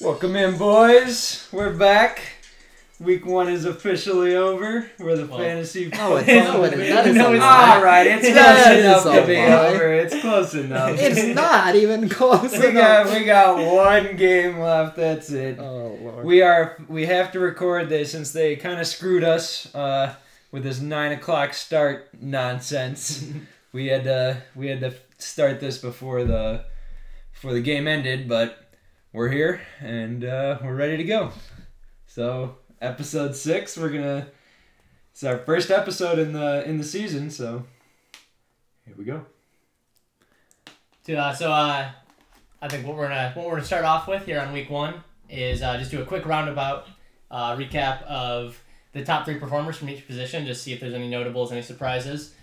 Welcome in, boys. We're back. Week one is officially over. We're the Well, fantasy. no, it's football- not. That is No, a it's lie. All right, it's That close enough a to be lie. over. It's close enough. It's not even close we got enough. we got one game left. That's it. Oh lord. We are we have to record this since they kind of screwed us uh, with this nine o'clock start nonsense. we had to we had to start this before the before the game ended, but we're here and uh, we're ready to go. So episode six, we're gonna. It's our first episode in the in the season, so here we go. To, uh, so uh, I think what we're gonna what we're gonna start off with here on week one is uh, just do a quick roundabout uh, recap of the top three performers from each position, just see if there's any notables, any surprises.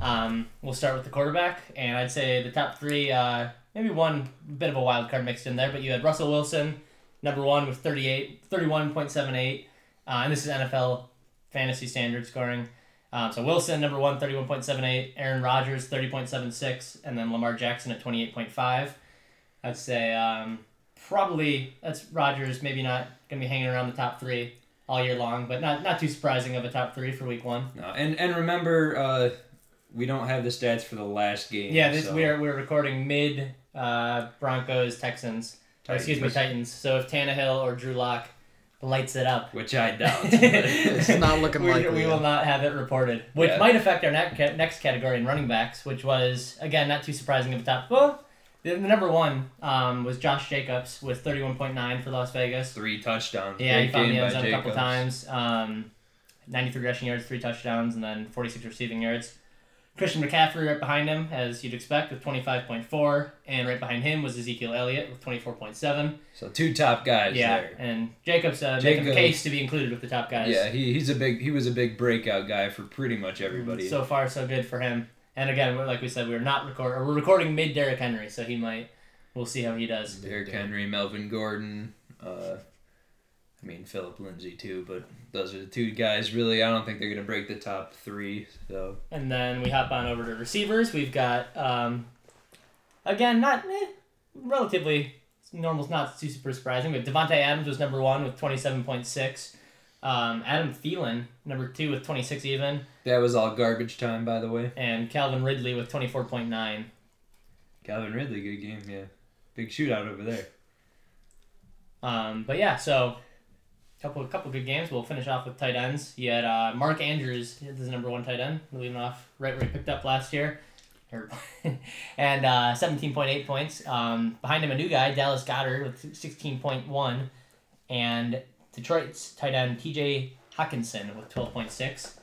Um, we'll start with the quarterback, and I'd say the top three, uh, maybe one bit of a wild card mixed in there, but you had Russell Wilson, number one with 38, 31.78, uh, and this is NFL fantasy standard scoring. Um, so Wilson, number one, 31.78. Aaron Rodgers, 30.76. And then Lamar Jackson at 28.5. I'd say um, probably that's Rodgers, maybe not going to be hanging around the top three all year long, but not, not too surprising of a top three for week one. No, and and remember, uh, we don't have the stats for the last game. Yeah, this, so- we're, we're recording mid uh, Broncos, Texans. Or, excuse me, Titans. Titans. So if Tannehill or Drew Lock lights it up, which I doubt, it's not looking we, likely. we will not have it reported, which Yeah. might affect our next next category in running backs, which was again not too surprising of the top. Well, the, the number one um, was Josh Jacobs with thirty one point nine for Las Vegas. Three touchdowns. Yeah, he found the end zone a couple times. Um, ninety three rushing yards, three touchdowns, and then forty six receiving yards. Christian McCaffrey right behind him, as you'd expect, with twenty five point four, and right behind him was Ezekiel Elliott with twenty four point seven. So two top guys Yeah, there. and Jacobs uh, making Jacobs- case to be included with the top guys. Yeah, he, he's a big he was a big breakout guy for pretty much everybody. So far, so good for him. And again, like we said, we're not record or we're recording mid Derrick Henry, so he might. We'll see how he does. Derrick Henry, Melvin Gordon, uh, I mean Phillip Lindsay too, but those are the two guys. Really, I don't think they're gonna break the top three. So And then we hop on over to receivers. We've got um, again, not eh, relatively normal's not too super surprising, but Davante Adams was number one with twenty seven point six. Um, Adam Thielen number two with twenty six even, that was all garbage time, by the way. and Calvin Ridley with twenty four point nine. Calvin Ridley, good game. Yeah, big shootout over there. Um, but yeah, so couple couple good games. We'll finish off with tight ends. You had uh, Mark Andrews, this is number one tight end, leaving off right where he picked up last year, and uh, seventeen point eight points. Um, behind him, a new guy, Dallas Goedert, with sixteen point one, and Detroit's tight end T.J. Hockenson with twelve point six.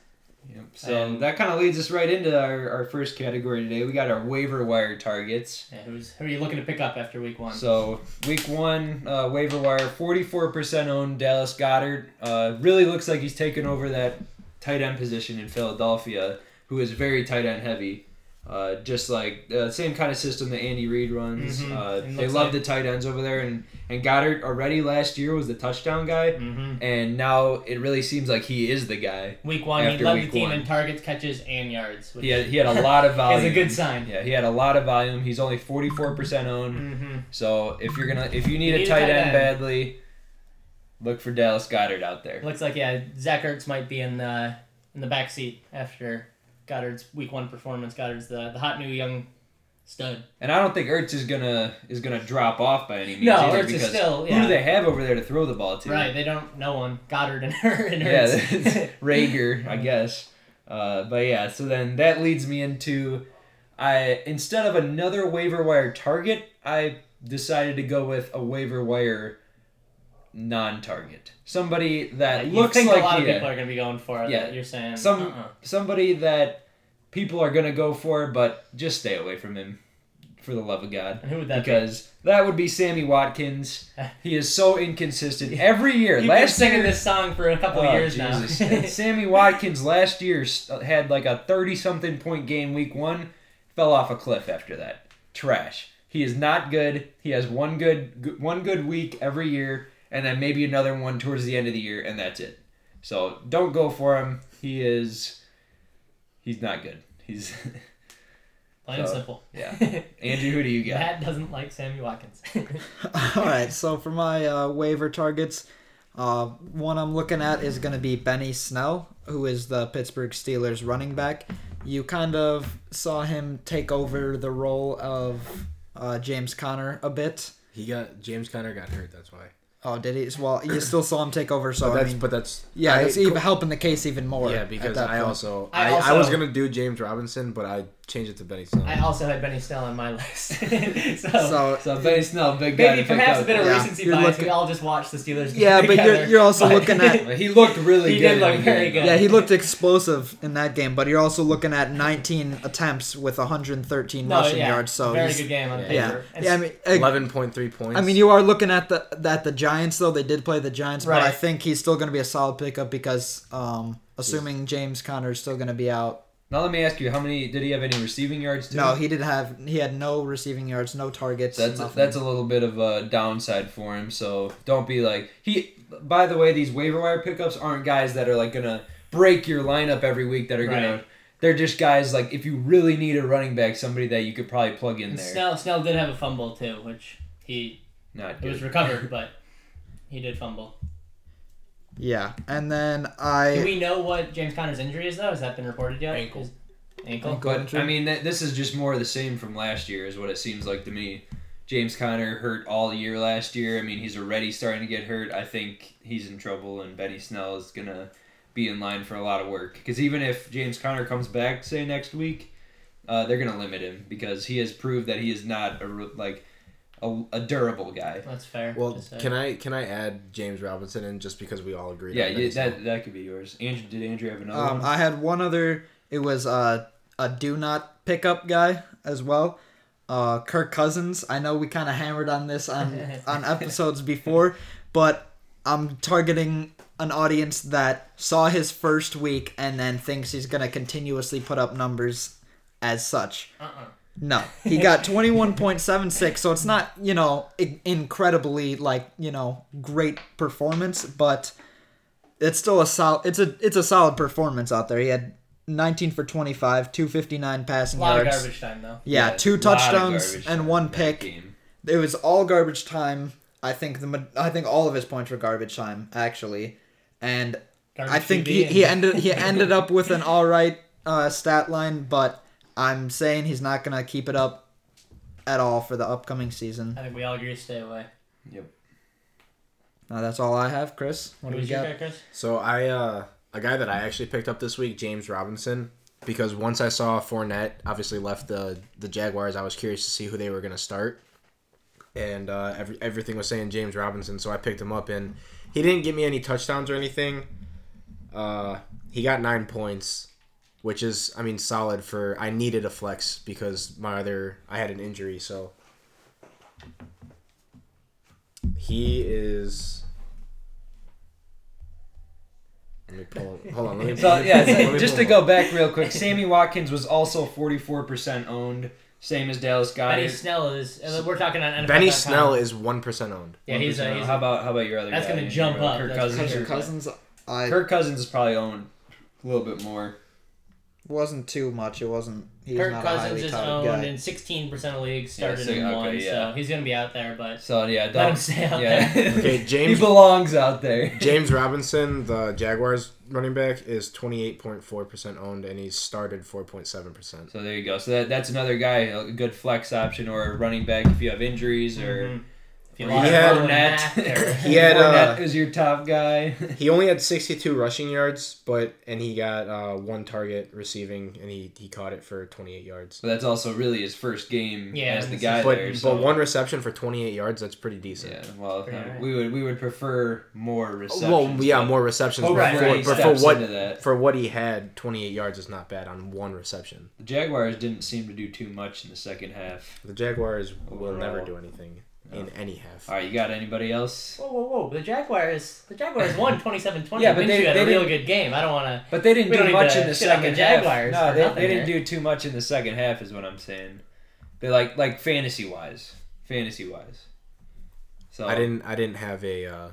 Yep. So And- that kind of leads us right into our, our first category today. We got our waiver wire targets. Yeah, who's who are you looking to pick up after week one? So week one, uh, waiver wire, forty four percent owned Dallas Goedert. Uh, really looks like he's taken over that tight end position in Philadelphia, who is very tight end heavy. Uh, just like uh, same kind of system that Andy Reid runs. Mhm. Uh, they love like- the tight ends over there, and and Goedert already last year was the touchdown guy, mm-hmm. and now it really seems like he is the guy. Week one, he led the team one. in targets, catches, and yards. Which He had, he had a lot of volume. a good sign. Yeah, he had a lot of volume. He's only forty four percent owned. Mm-hmm. So if you're gonna if you need, You a need a tight tight end end. badly, look for Dallas Goedert out there. Looks like yeah, Zach Ertz might be in the in the back seat after Goedert's week one performance. Goedert's the, the hot new young stud. And I don't think Ertz is gonna is gonna drop off by any means No, either Ertz is still- who do they have over there to throw the ball to? Right, they don't no one. Goddard and her and Yeah, Ertz. it's Reagor, I guess. Uh, but yeah, so then that leads me into I instead of another waiver wire target, I decided to go with a waiver wire non-target. Somebody that looks think like a lot of yeah, people are gonna be going for it. Yeah. you're saying Some- uh-uh. somebody that people are gonna go for, but just stay away from him, for the love of God. And who would that because that would be Sammy Watkins. He is so inconsistent every year. You've been last singing year, this song for a couple Oh, years Jesus. now. Sammy Watkins last year had like a thirty-something point game week one, fell off a cliff after that. Trash. He is not good. He has one good one good week every year, and then maybe another one towards the end of the year, and that's it. So don't go for him. He is. He's not good. He's Plain and So, simple. yeah. Andrew, who do you got? Matt doesn't like Sammy Watkins. All right, so for my uh, waiver targets, uh, one I'm looking at is going to be Benny Snell, who is the Pittsburgh Steelers running back. You kind of saw him take over the role of uh, James Conner a bit. He got James Conner got hurt. That's why. Oh, did he? Well, you still saw him take over, so but I that's mean, but that's yeah, I- it's even helping the case even more. yeah because I also I I, also- I was gonna do James Robinson, but I changed it to Benny Snell. I also had Benny Snell on my list. so, So So Benny Snell, big guy. maybe perhaps a bit of Yeah. recency You're bias. looking- We all just watched the Steelers. game Yeah, but you're you're also but- looking at He looked really He good. He did look very game. good. yeah, he looked explosive in that game, but you're also looking at 19 attempts with 113 No, rushing yeah, yards. So very good game on Yeah. paper. yeah, And yeah. I mean, uh, Eleven point three points. I mean, you are looking at the that the Giants though. They did play the Giants, but I think he's still going to be a solid pickup because, um, assuming James Conner is still going to be out. Now let me ask you, how many did he have any receiving yards? Too? No, he did have he had no receiving yards, no targets. That's nothing. that's a little bit of a downside for him. So don't be like he. By the way, these waiver wire pickups aren't guys that are like gonna break your lineup every week. That are gonna. Right. They're just guys like if you really need a running back, somebody that you could probably plug in and there. Snell, Snell did have a fumble too, which he Not it was recovered, but he did fumble. Yeah. And then I. Do we know what James Conner's injury is though? Has that been reported yet? Ankle. Is- ankle. Ankle. But I mean, th- this is just more of the same from last year, is what it seems like to me. James Conner hurt all year last year. I mean, he's already starting to get hurt. I think he's in trouble, and Benny Snell is gonna be in line for a lot of work. Because even if James Conner comes back, say next week, uh, they're gonna limit him because he has proved that he is not a re- like a, a durable guy. That's fair. well, can I can I add James Robinson in just because we all agree? Yeah, on Benny you, Snell? that that could be yours. Andrew, did Andrew have another um one? I had one other. It was uh, a do not pickup guy as well. Uh, Kirk Cousins. I know we kind of hammered on this on on episodes before, but I'm targeting an audience that saw his first week and then thinks he's gonna continuously put up numbers as such. Uh-uh. No, he got 21.76, so it's not, you know, incredibly like, you know, great performance, but it's still a solid it's a it's a solid performance out there. He had 19 for 25, 259 A passing lot of yards. garbage time though. Yeah, two touchdowns and one pick. game. It was all garbage time. I think the I think all of his points were garbage time actually. And Garbage I think QB he, he ended he ended up with an all right uh, stat line, but I'm saying he's not gonna keep it up at all for the upcoming season. I think we all agree to stay away. Yep. Uh, that's all I have, Chris. What do Who's we got? Chris? So I uh a guy that I actually picked up this week, James Robinson, because once I saw Fournette obviously left the the Jaguars, I was curious to see who they were gonna start, and uh, every, everything was saying James Robinson, so I picked him up, and he didn't give me any touchdowns or anything. Uh, he got nine points, which is I mean solid for I needed a flex because my other I had an injury, so he is. Let me pull. Hold on. Let me. So yeah, so let me just to go back real quick, Sammy Watkins was also forty four percent owned, same as Dallas Benny Snell is. We're talking on NFL. Benny Snell is one percent owned. Yeah, he's a, he's how about how about your other That's guy? gonna jump Kirk up, that's for Cousins. sure. Kirk Cousins, I Kirk Cousins is probably owned a little bit more. Wasn't too much. It wasn't. He's Kirk not a Cousins highly is owned guy. in 16% of leagues, started so- in okay, one, yeah. so he's gonna be out there. But So yeah, let don't, him stay out yeah. there. Okay, he James belongs out there. James Robinson, the Jaguars running back, is twenty eight point four percent owned, and he's started four point seven percent. So there you go. So that, that's another guy, a good flex option or a running back if you have injuries or. Mhm. If you or He had- Fournette or- He had, Fournette uh, is your top guy. He only had sixty two rushing yards, but and he got uh, one target receiving, and he, he caught it for twenty eight yards. but that's also really his first game Yeah, as the guy is- But there. but one reception for twenty eight yards, that's pretty decent. Yeah, well, Pretty we would we would prefer more receptions. Well, yeah, more receptions, but, hopefully Right, he for, but for what for what he had, twenty eight yards is not bad on one reception. The Jaguars didn't seem to do too much in the second half. The Jaguars will never do anything in any half. All right, you got anybody else? Whoa, whoa, whoa! The Jaguars, the Jaguars won 27-20. Yeah, but Minshew they- had they a real good game. I don't want to. But they didn't don't do need much in the second the Jaguars half. No, they, they didn't do too much in the second half, is what I'm saying. They like like fantasy wise, fantasy wise. So I didn't I didn't have a uh,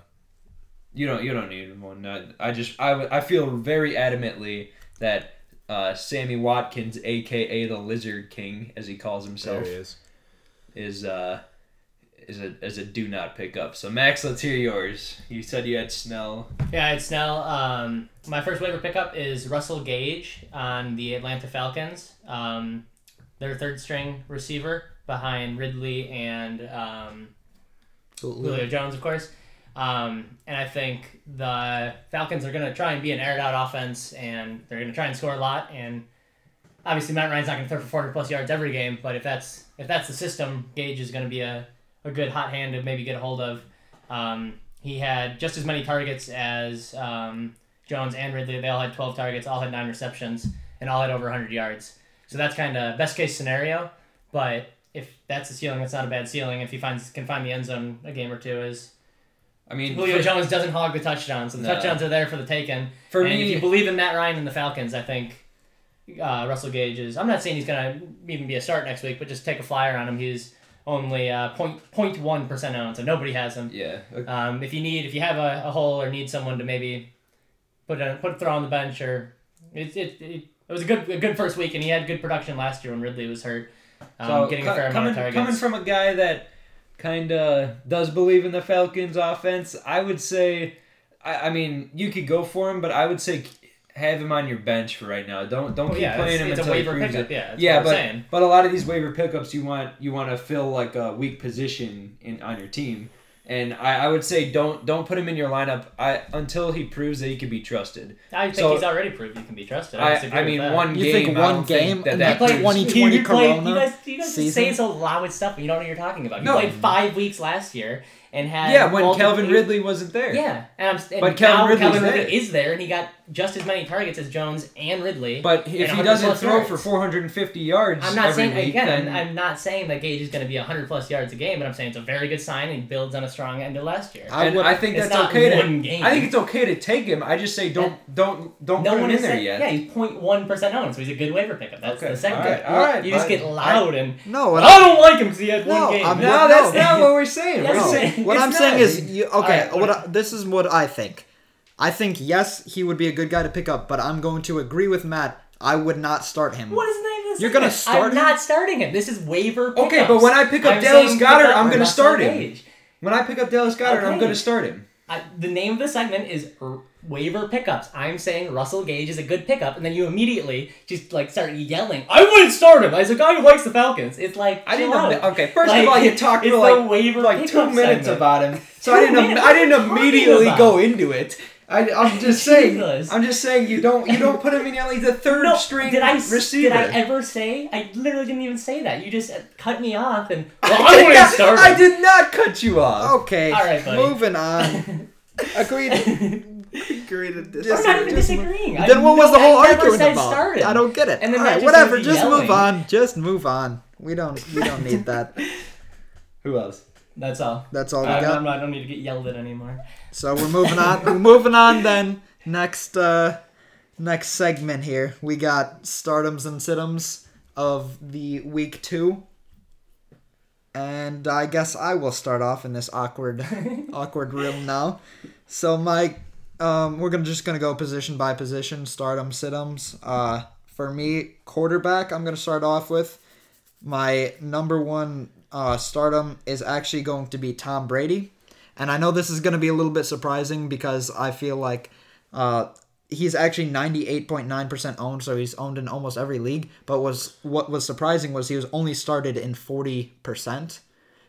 You don't you don't need one. I, I just I, I feel very adamantly that uh, Sammy Watkins, aka the Lizard King, as he calls There himself, he is. is uh is a is a do not pick up. So Max, let's hear yours. You said you had Snell. Yeah, it's Snell. Um, my first waiver pickup is Russell Gage on the Atlanta Falcons. Um, their third string receiver behind Ridley and um, Julio Jones, of course. Um, and I think the Falcons are going to try and be an aired out offense, and they're going to try and score a lot. And obviously, Matt Ryan's not going to throw for 400 plus yards every game, but if that's if that's the system, Gage is going to be a, a good hot hand to maybe get a hold of. Um, he had just as many targets as um, Jones and Ridley. They all had 12 targets, all had nine receptions, and all had over 100 yards. So that's kind of best case scenario. But if that's the ceiling, that's not a bad ceiling. If he finds can find the end zone a game or two, is I mean, Julio Jones doesn't hog the touchdowns. So the No. touchdowns are there for the taking. for and if you believe in Matt Ryan and the Falcons, I think uh, Russell Gage is. I'm not saying he's gonna even be a start next week, but just take a flyer on him. He's only uh, point point one percent owned, so nobody has him. yeah, okay. Um, if you need, if you have a, a hole or need someone to maybe put a, put a throw on the bench, or it, it, it, it was a good a good first week, and he had good production last year when Ridley was hurt, um, so getting a fair coming, amount of coming from a guy that kind of does believe in the Falcons offense, I would say, I, I mean, you could go for him, but I would say have him on your bench for right now. Don't don't Oh, keep yeah, playing it's, him it's a until he proves pickup. it. Yeah, that's yeah, what but I'm saying. but a lot of these waiver pickups, you want you want to fill like a weak position in on your team, and I, I would say don't don't put him in your lineup I, until he proves that he can be trusted. I think so- he's already proved he can be trusted. I, I, I mean one You game. think I one don't think game that and that he played proves- 20 you, you played, Corona you guys, you guys season? say so loud with stuff, but you don't know what you're talking about. You No. played five weeks last year and had Yeah, when multiple- Calvin Ridley wasn't there. Yeah, and I'm, and But Calvin now Calvin. Ridley is there, and he got just as many targets as Jones and Ridley. But if he doesn't throw yards. for 450 yards I'm not every saying week, again. then I'm, I'm not saying that Gage is going to be 100 plus yards a game, but I'm saying it's a very good sign and builds on a strong end of last year. I would- I think it's that's not okay to. game. I think it's okay to take him. I just say don't don't don't no put him one in is there saying, yet. Yeah, he's 0.1 percent owned, so he's a good waiver pickup. That's Okay, the second. All right, all right You just get loud and No, what I don't like him because he had one game. No, that's not what we're saying. We're saying what I'm not. saying is, you, okay. Alright, what I, this is what I think. I think yes, he would be a good guy to pick up, but I'm going to agree with Matt. I would not start him. What is the name? You're gonna start I'm him? not starting him. This is waiver. Okay, but when I pick up I'm Dallas Goedert, I'm gonna start him. When I pick up Dallas Goedert, I'm going to start him. I, the name of the segment is r- waiver pickups. I'm saying Russell Gage is a good pickup, and then you immediately just like start yelling, "I wouldn't start him." As a guy who likes the Falcons, it's like I didn't. out. Know, okay, first Like, of all, you talked it's for like waiver like two minutes segment. about him, so Two I didn't. minutes? I didn't What are you talking immediately about? go into it. I, I'm just saying. I'm just saying you don't you don't put him in your like the third No, string did I s- receiver. Did I ever say? I literally didn't even say that. You just uh, cut me off and. I Well, I did wouldn't not- start I did not cut you off. Okay, All right, buddy. moving on. Agreed. Agreed to I'm not even Just disagreeing. I Then what was the whole I never argument said about? start him. I don't get it. And then All Matt right, just whatever. Just yelling. move on. Just move on. We don't. We don't need that. Who else? That's all. That's all we I, got. I'm not, I don't need to get yelled at anymore. So we're moving on. we're moving on then. Next uh next segment here. We got stardoms and situms of the week 2. And I guess I will start off in this awkward awkward room now. So my um we're to just to go position by position, stardom situms. Uh for me, quarterback, I'm to start off with my number 1 uh stardom is actually going to be Tom Brady. And I know this is to be a little bit surprising because I feel like uh, he's actually 98.9% owned, so he's owned in almost every league. But was what was surprising was he was only started in 40%.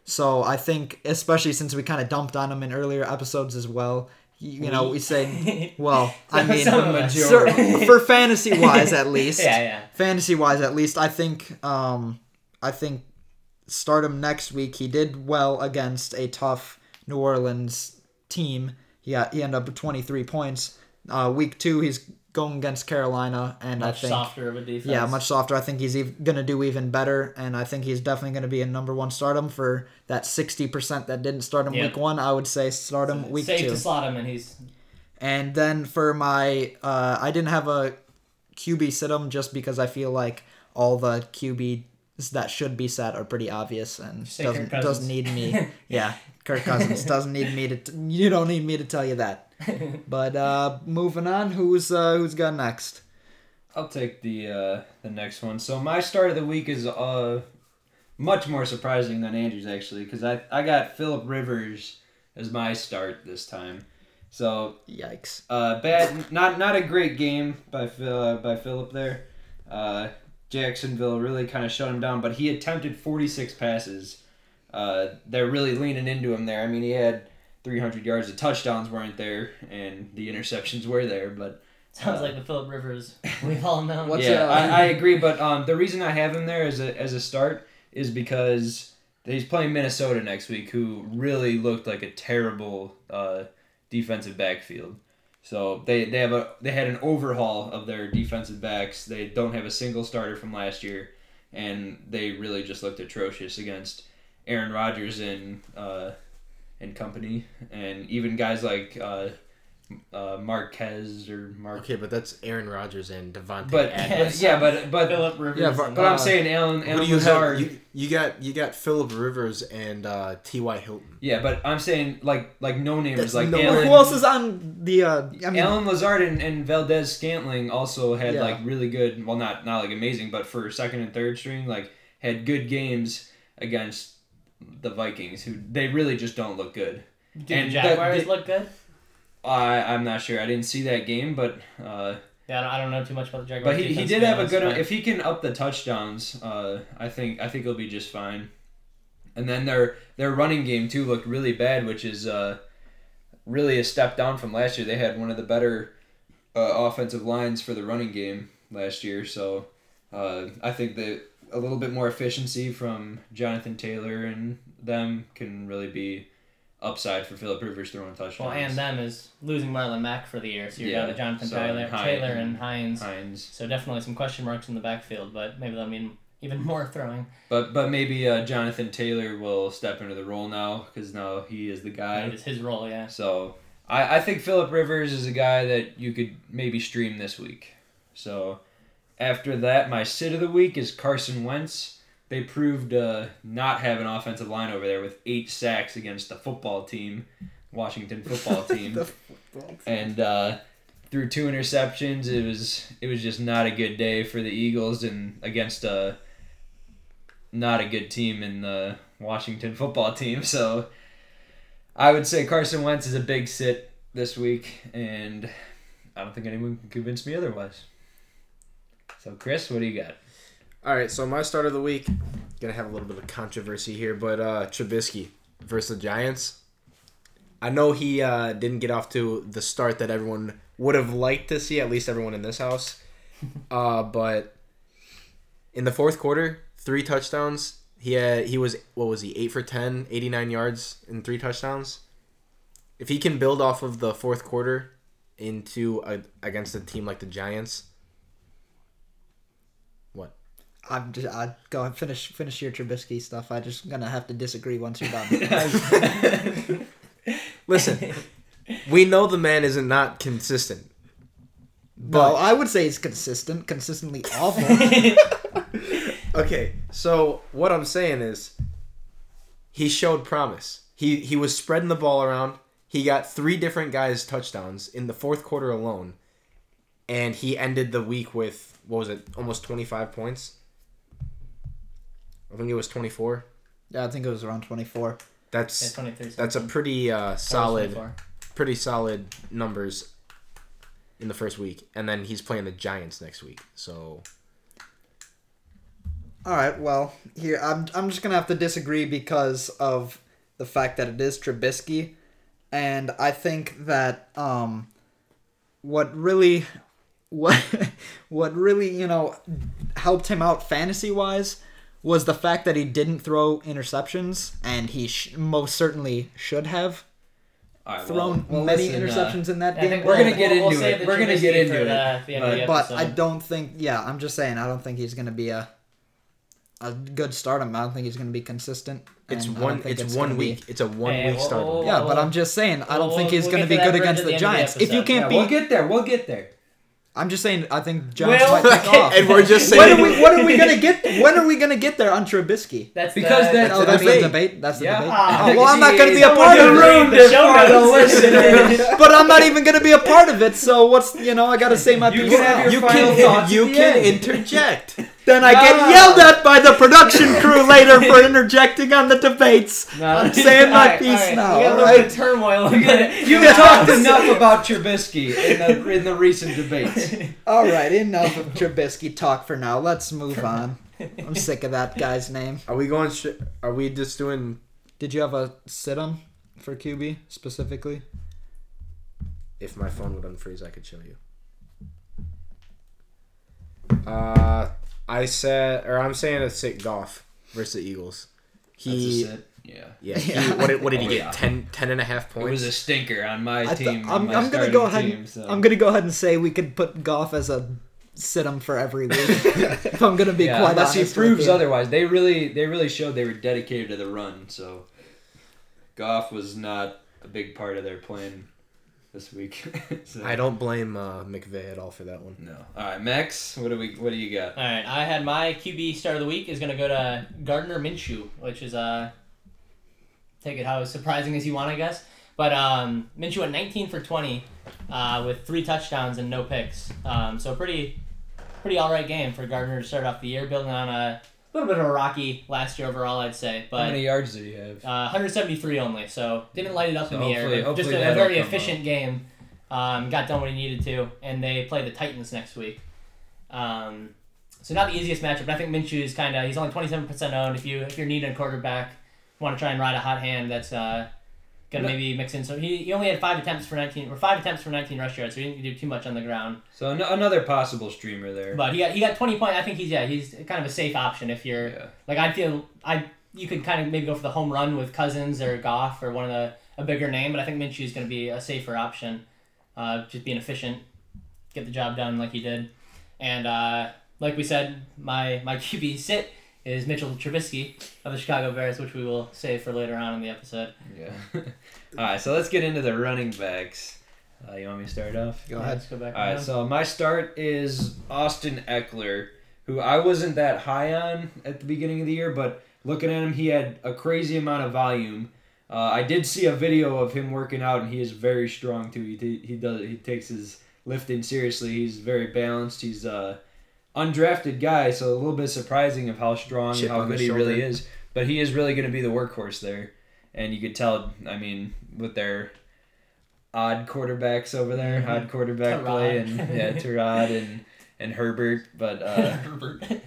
So I think, especially since we kind of dumped on him in earlier episodes as well, you, know, we say, well, I mean, Some of us. cer- for fantasy wise at least, Yeah, yeah. fantasy wise at least, I think, um, I think start him next week. He did well against a tough New Orleans team. He got, he ended up with 23 points. Uh, week two, he's going against Carolina, and Much I think softer of a defense. yeah, much softer. I think he's ev- gonna do even better, and I think he's definitely gonna be a number one stardom for that 60% that didn't start him Yep. week one. I would say start him week Safe two. to slot him, and he's And then for my, uh, I didn't have a QB sit him just because I feel like all the QB that should be set are pretty obvious and doesn't doesn't need me. yeah, Kirk Cousins doesn't need me to. T- you don't need me to tell you that. But uh, moving on, who's uh, who's got next? I'll take the uh, the next one. So my start of the week is uh much more surprising than Andrew's actually because I I got Philip Rivers as my start this time. So Yikes. uh, bad, not not a great game by Phil, uh, by Philip there. Uh, Jacksonville really kind of shut him down, but he attempted 46 passes. Uh, they're really leaning into him there. I mean, he had 300 yards. The touchdowns weren't there, and the interceptions were there. But Sounds like the Philip Rivers we've all known. What's yeah, uh, I, I agree. But um, the reason I have him there as a as a start is because he's playing Minnesota next week, who really looked like a terrible uh, defensive backfield. So they, they have a they had an overhaul of their defensive backs. They don't have a single starter from last year, and they really just looked atrocious against Aaron Rodgers and uh, and company, and even guys like uh, uh, Marquez or Mark. Okay, but that's Aaron Rodgers and Davante But, Adams. yeah, but but Philip Rivers. Yeah, but- and- but I'm Uh, saying Allen Who Allen do you Lazard. have? You, you got you got Philip Rivers and uh, T.Y. Hilton. yeah, but I'm saying like like no namers That's like no- Allen. Who else is on the? Uh, I mean, Allen Lazard and, and Valdes-Scantling also had Yeah. like really good, well, not not like amazing, but for second and third string, like had good games against the Vikings, who they really just don't look good. Did and the the- Jaguars the- look good? I I'm not sure. I didn't see that game, but uh, Yeah, I don't, I don't know too much about the Jaguars. but he, he did have a good. but- If he can up the touchdowns, uh, I think I think he'll be just fine. And then their their running game too looked really bad, which is uh, really a step down from last year. They had one of the better uh, offensive lines for the running game last year, so uh, I think that a little bit more efficiency from Jonathan Taylor and them can really be upside for Philip Rivers throwing touchdowns. Well, and them is losing Marlon Mack for the year, so you're Yeah, to Jonathan so Taylor, Hines- Taylor and Hines. Hines. So definitely some question marks in the backfield, but maybe that'll mean even more throwing. But but maybe uh, Jonathan Taylor will step into the role now because now he is the guy. It is his role, yeah. So I, I think Philip Rivers is a guy that you could maybe stream this week. So after that, my sit of the week is Carson Wentz. They proved uh, not have an offensive line over there with eight sacks against the football team, Washington football team, football team. and uh, threw two interceptions. It was it was just not a good day for the Eagles and against a not a good team in the Washington football team. So I would say Carson Wentz is a big sit this week, and I don't think anyone can convince me otherwise. So Chris, what do you got? All right, so my start of the week, gonna have a little bit of controversy here, but uh, Trubisky versus the Giants. I know he uh, didn't get off to the start that everyone would have liked to see, at least everyone in this house. Uh, but in the fourth quarter, three touchdowns. He had he was what was he eight for 10, 89 yards and three touchdowns. If he can build off of the fourth quarter into a, against a team like the Giants, I'm just. I go and finish finish your Trubisky stuff. I just gonna have to disagree once you're done. Listen, we know the man is not consistent. no, But I would say he's consistent, consistently awful. okay, so what I'm saying is he showed promise. He he was spreading the ball around. He got three different guys touchdowns in the fourth quarter alone. And he ended the week with what was it? Almost 25 points. I think it was 24. yeah, I think it was around 24. Yeah, That's 23. that's a pretty uh, solid pretty solid numbers in the first week, and then he's playing the Giants next week. So All right, well, here I'm I'm just gonna have to disagree because of the fact that it is Trubisky, and I think that um, what really, what what really you know helped him out fantasy wise was the fact that he didn't throw interceptions, and he sh- most certainly should have All right, thrown well, well, many listen, uh, interceptions in that game. We're we'll- gonna get we'll- we'll into it. We're gonna get into for it. the- the end but I don't think. Yeah, I'm just saying. I don't think he's gonna be a a good start. I don't think he's gonna be consistent. it's and I don't one think it's, gonna one be- week. It's a one Hey, week whoa, start. whoa, whoa. Yeah, but I'm just saying. I don't We'll- think he's we'll going to be good against the the end the Giants. if you can't Yeah, we'll beat, get there. We'll get there. I'm just saying. I think Jones Well, might pick off. and we're just when saying. are we? When are we gonna get? When are we gonna get there on Trubisky? That's Because the, that- Oh, the that's debate. the debate. That's the Yeah. debate. Oh, well, I'm not gonna be a someone part who of it. ruined the it show for the listeners. But I'm not even gonna be a part of it. So what's you know? I gotta say my You piece. can have now. your you final can thoughts you at the can end. interject. Then I get yelled at by the production crew later for interjecting on the debates. I'm saying my Alright, piece alright. now. We got a all little bit right? of turmoil. You but- you talked enough about Trubisky in the in the recent debates. All right, enough of Trubisky talk for now. Let's move on. I'm sick of that guy's name. Are we going? Sh- are we just doing? Did you have a sit 'em for QB specifically? If my phone would unfreeze, I could show you. Uh, I said, or I'm saying a sick Goff versus the Eagles. He, That's a sit. Yeah. yeah, he, Yeah. what did, what did he Oh, get? yeah. 10, 10 and a half points. It was a stinker on my th- team. I'm, my I'm gonna go ahead. Team, and, so. I'm gonna go ahead and say we could put Goff as a sit 'em for every week. if I'm gonna be yeah, quite unless honest. he with proves you. otherwise. They really they really showed they were dedicated to the run. So Goff was not a big part of their plan this week. so, I don't blame uh, McVay at all for that one. No. All right, Max. What do we? What do you got? All right, I had my QB start of the week is going to go to Gardner Minshew, which is uh, take it how surprising as you want, I guess. But um, Minshew at 19 for 20, uh, with three touchdowns and no picks. Um, so pretty, pretty all right game for Gardner to start off the year, building on a little bit of a rocky last year overall, I'd say. But How many yards did he have? uh, 173 only, so didn't light it up So in the air. Just a, a very efficient game. Um, got done what he needed to, and they play the Titans next week. Um, so not the easiest matchup, but I think Minshew is kind of he's only 27% owned. If you if you're needing a quarterback, want to try and ride a hot hand, that's uh, gonna No. maybe mix in. So he, he only had five attempts for 19 or five attempts for 19 rush yards, so he didn't do too much on the ground. So an- another possible streamer there. But he got he got 20 points. I think he's yeah he's kind of a safe option if you're yeah. like I feel I you could kind of maybe go for the home run with Cousins or Goff or one of the a bigger name, but I think Minshew is going to be a safer option. Uh, just being efficient, get the job done like he did, and uh, like we said, my my QB sit is Mitchell Trubisky of the Chicago Bears, which we will save for later on in the episode. Yeah. All right, so let's get into the running backs. Uh, you want me to start off? Go Yeah, ahead. Let's go back. All right, so my start is Austin Ekeler, who I wasn't that high on at the beginning of the year, but looking at him, he had a crazy amount of volume. Uh, I did see a video of him working out, and he is very strong too. He, he does he takes his lifting seriously. He's very balanced. He's a undrafted guy, so a little bit surprising of how strong Chip how good his he really is. But he is really going to be the workhorse there, and you could tell. I mean, with their odd quarterbacks over there, Mhm. odd quarterback Tyrod. play, and yeah, Tyrod and and Herbert, but. Uh,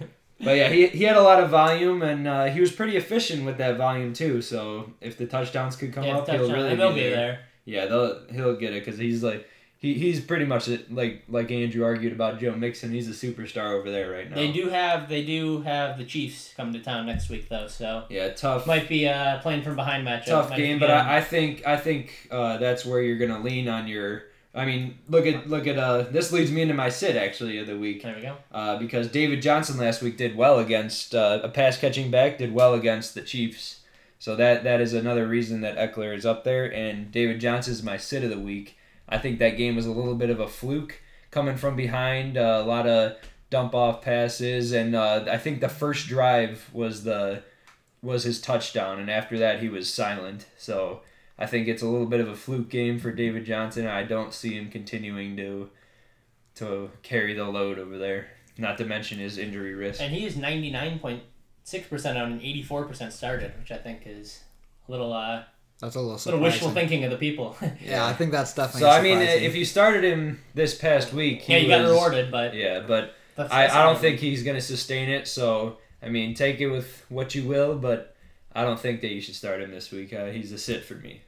But yeah, he, he had a lot of volume and uh, he was pretty efficient with that volume too. So if the touchdowns could come yeah, up, he'll really be be there. there. Yeah, they'll he'll get it because he's like he, he's pretty much it- like like Andrew argued about Joe Mixon. He's a superstar over there right now. They do have they do have the Chiefs coming to town next week though, so Yeah, tough might be uh, playing from behind matchup. tough game, but a- I, I think I think uh, that's where you're gonna lean on your. I mean, look at look at uh. This leads me into my sit actually of the week. there we go. uh, because David Johnson last week did well against uh, a pass catching back, did well against the Chiefs. So that that is another reason that Ekeler is up there, and David Johnson is my sit of the week. I think that game was a little bit of a fluke coming from behind, uh, a lot of dump off passes, and uh, I think the first drive was the was his touchdown, and after that he was silent. So I think it's a little bit of a fluke game for David Johnson. I don't see him continuing to to carry the load over there. Not to mention his injury risk. And he is ninety nine point six percent on an eighty four percent started, which I think is a little uh That's a little little surprising. wishful thinking of the people. Yeah, I think that's definitely. So I mean, surprising. if you started him this past week, he yeah, you got rewarded, but Yeah, but that's, I, that's I don't think he's gonna sustain it. So I mean, take it with what you will, but I don't think that you should start him this week. Uh, he's a sit for me.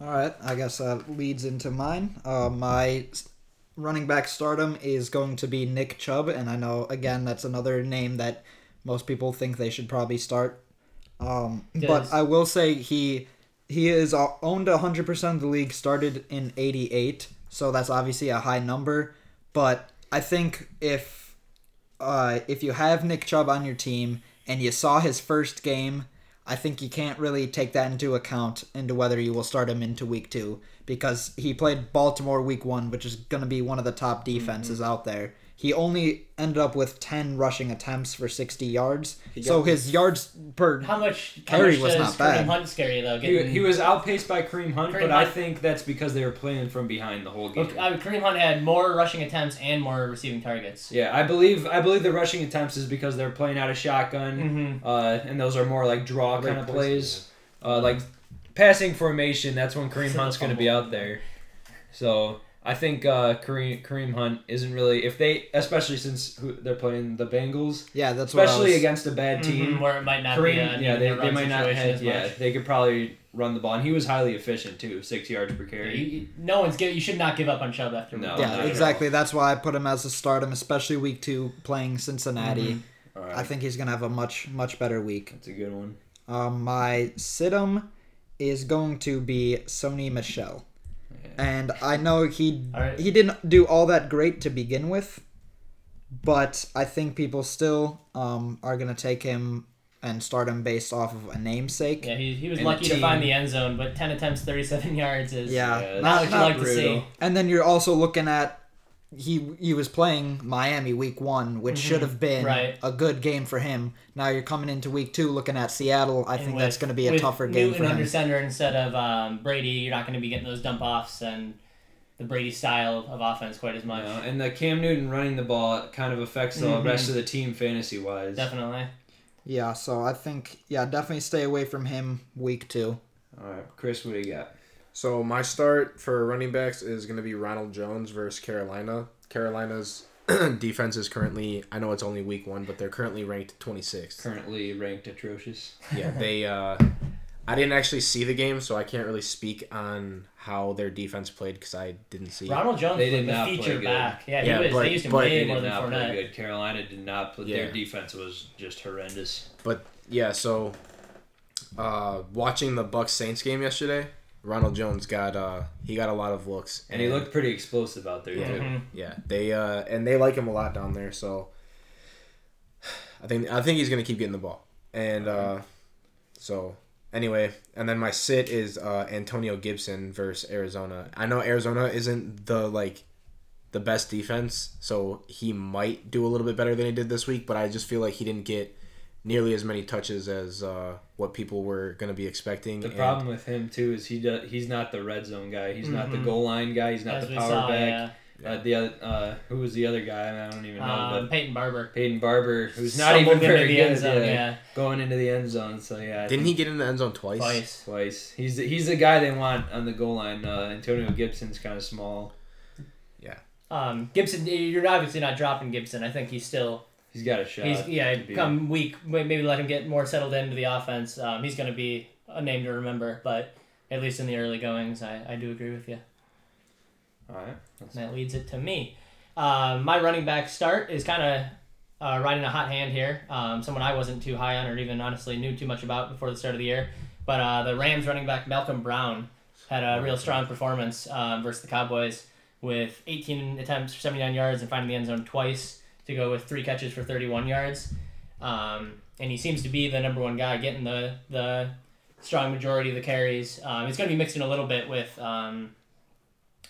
All right, I guess that leads into mine. Uh, my running back stardom is going to be Nick Chubb, and I know again that's another name that most people think they should probably start. Um, but I will say he he is uh, owned hundred percent of the league. Started in eighty eight, so that's obviously a high number. But I think if uh, if you have Nick Chubb on your team and you saw his first game, I think you can't really take that into account into whether you will start him into week two because he played Baltimore week one, which is going to be one of the top Mm-hmm. defenses out there. He only ended up with 10 rushing attempts for 60 yards. He so his yards per. How much? How much was does not bad. Kareem Hunt scary though? He, Getting, he was outpaced by Kareem Hunt, Kareem but I Hunt- think that's because they were playing from behind the whole game. Look, I mean, Kareem Hunt had more rushing attempts and more receiving targets. Yeah, I believe I believe the rushing attempts is because they're playing out of shotgun, Mm-hmm. uh, and those are more like draw Great kind of plays. Uh, like passing formation, that's when Kareem Hunt's going to be out there. So I think uh, Kareem Kareem Hunt isn't really if they especially since who, they're playing the Bengals, Yeah, that's what I especially was- against a bad team. Mm-hmm. where it might not be Kareem, a yeah, they, they might not situation have, yeah, they could probably run the ball, and he was highly efficient too, six yards per carry. you- you- no one's give, You should not give up on Chubb after. No, Yeah, at one. exactly. That's why I put him as a start him, especially week two playing Cincinnati. Mhm. All right, I think he's gonna have a much much better week. that's a good one. Um, my situm is going to be Sony Michel, and I know he right. he didn't do all that great to begin with, but I think people still um, are gonna take him and start him based off of a namesake. Yeah, he, he was lucky to find the end zone, but ten attempts, thirty-seven yards is Yeah, Yeah, not what you not- like to see. And then you're also looking at he he was playing Miami week one, which should have been Mm-hmm. Right. a good game for him. Now you're coming into week two looking at Seattle. I And think with- that's going to be a with tougher game Newton for under center instead of um, Brady. You're not going to be getting those dump offs and the Brady style of offense quite as much. know, and the Cam Newton running the ball kind of affects the Mhm. rest of the team fantasy wise. Definitely. Yeah, so I think yeah, definitely stay away from him week two. All right, Chris, what do you got? So my start for running backs is going to be Ronald Jones versus Carolina. Carolina's defense is currently I know it's only week 1, but they're currently ranked 26th. Currently ranked atrocious. Yeah, they uh I didn't actually see the game, so I can't really speak on how their defense played cuz I didn't see. it. Ronald Jones They was did the not play feature back. Yeah, Yeah, he was. but- they used him but- way more did than not play Fournette. good. Carolina did not play. Their Yeah. defense was just horrendous. But yeah, so uh watching the Bucs Saints game yesterday, Ronald Jones got uh he got a lot of looks And he looked pretty explosive out there Yeah. too. Mhm. Yeah, they uh and they like him a lot down there, so I think I think he's gonna keep getting the ball. And uh so anyway, and then my sit is uh Antonio Gibson versus Arizona. I know Arizona isn't the like the best defense, so he might do a little bit better than he did this week, but I just feel like he didn't get nearly as many touches as uh what people were gonna be expecting. The and- problem with him too is he does, he's not the red zone guy. He's not the Mhm. goal line guy. He's not As the power saw, back. yeah. Uh, the other uh, who was the other guy? I don't even know. Um, but Peyton Barber. Peyton Barber, who's not Stumbled even very into the good. end zone, yeah, yeah. going into the end zone. So yeah, Didn't he get in the end zone twice? Twice. twice? He's the, he's the guy they want on the goal line. Uh, Antonio Gibson's kind of small. Yeah. Um, Gibson, you're obviously not dropping Gibson. I think he's still He's got a shot. He's yeah, come week maybe let him get more settled into the offense. Um, he's going to be a name to remember, but at least in the early goings, I, I do agree with you. All right. And that leads it to me. Um, my running back start is kind of uh, riding a hot hand here. Um, someone I wasn't too high on or even honestly knew too much about before the start of the year. But uh, the Rams running back Malcolm Brown had a real strong performance um, versus the Cowboys with 18 attempts for 79 yards and finding the end zone twice to go with three catches for 31 yards. Um, and he seems to be the number one guy getting the, the strong majority of the carries. Um, it's going to be mixed in a little bit with, um,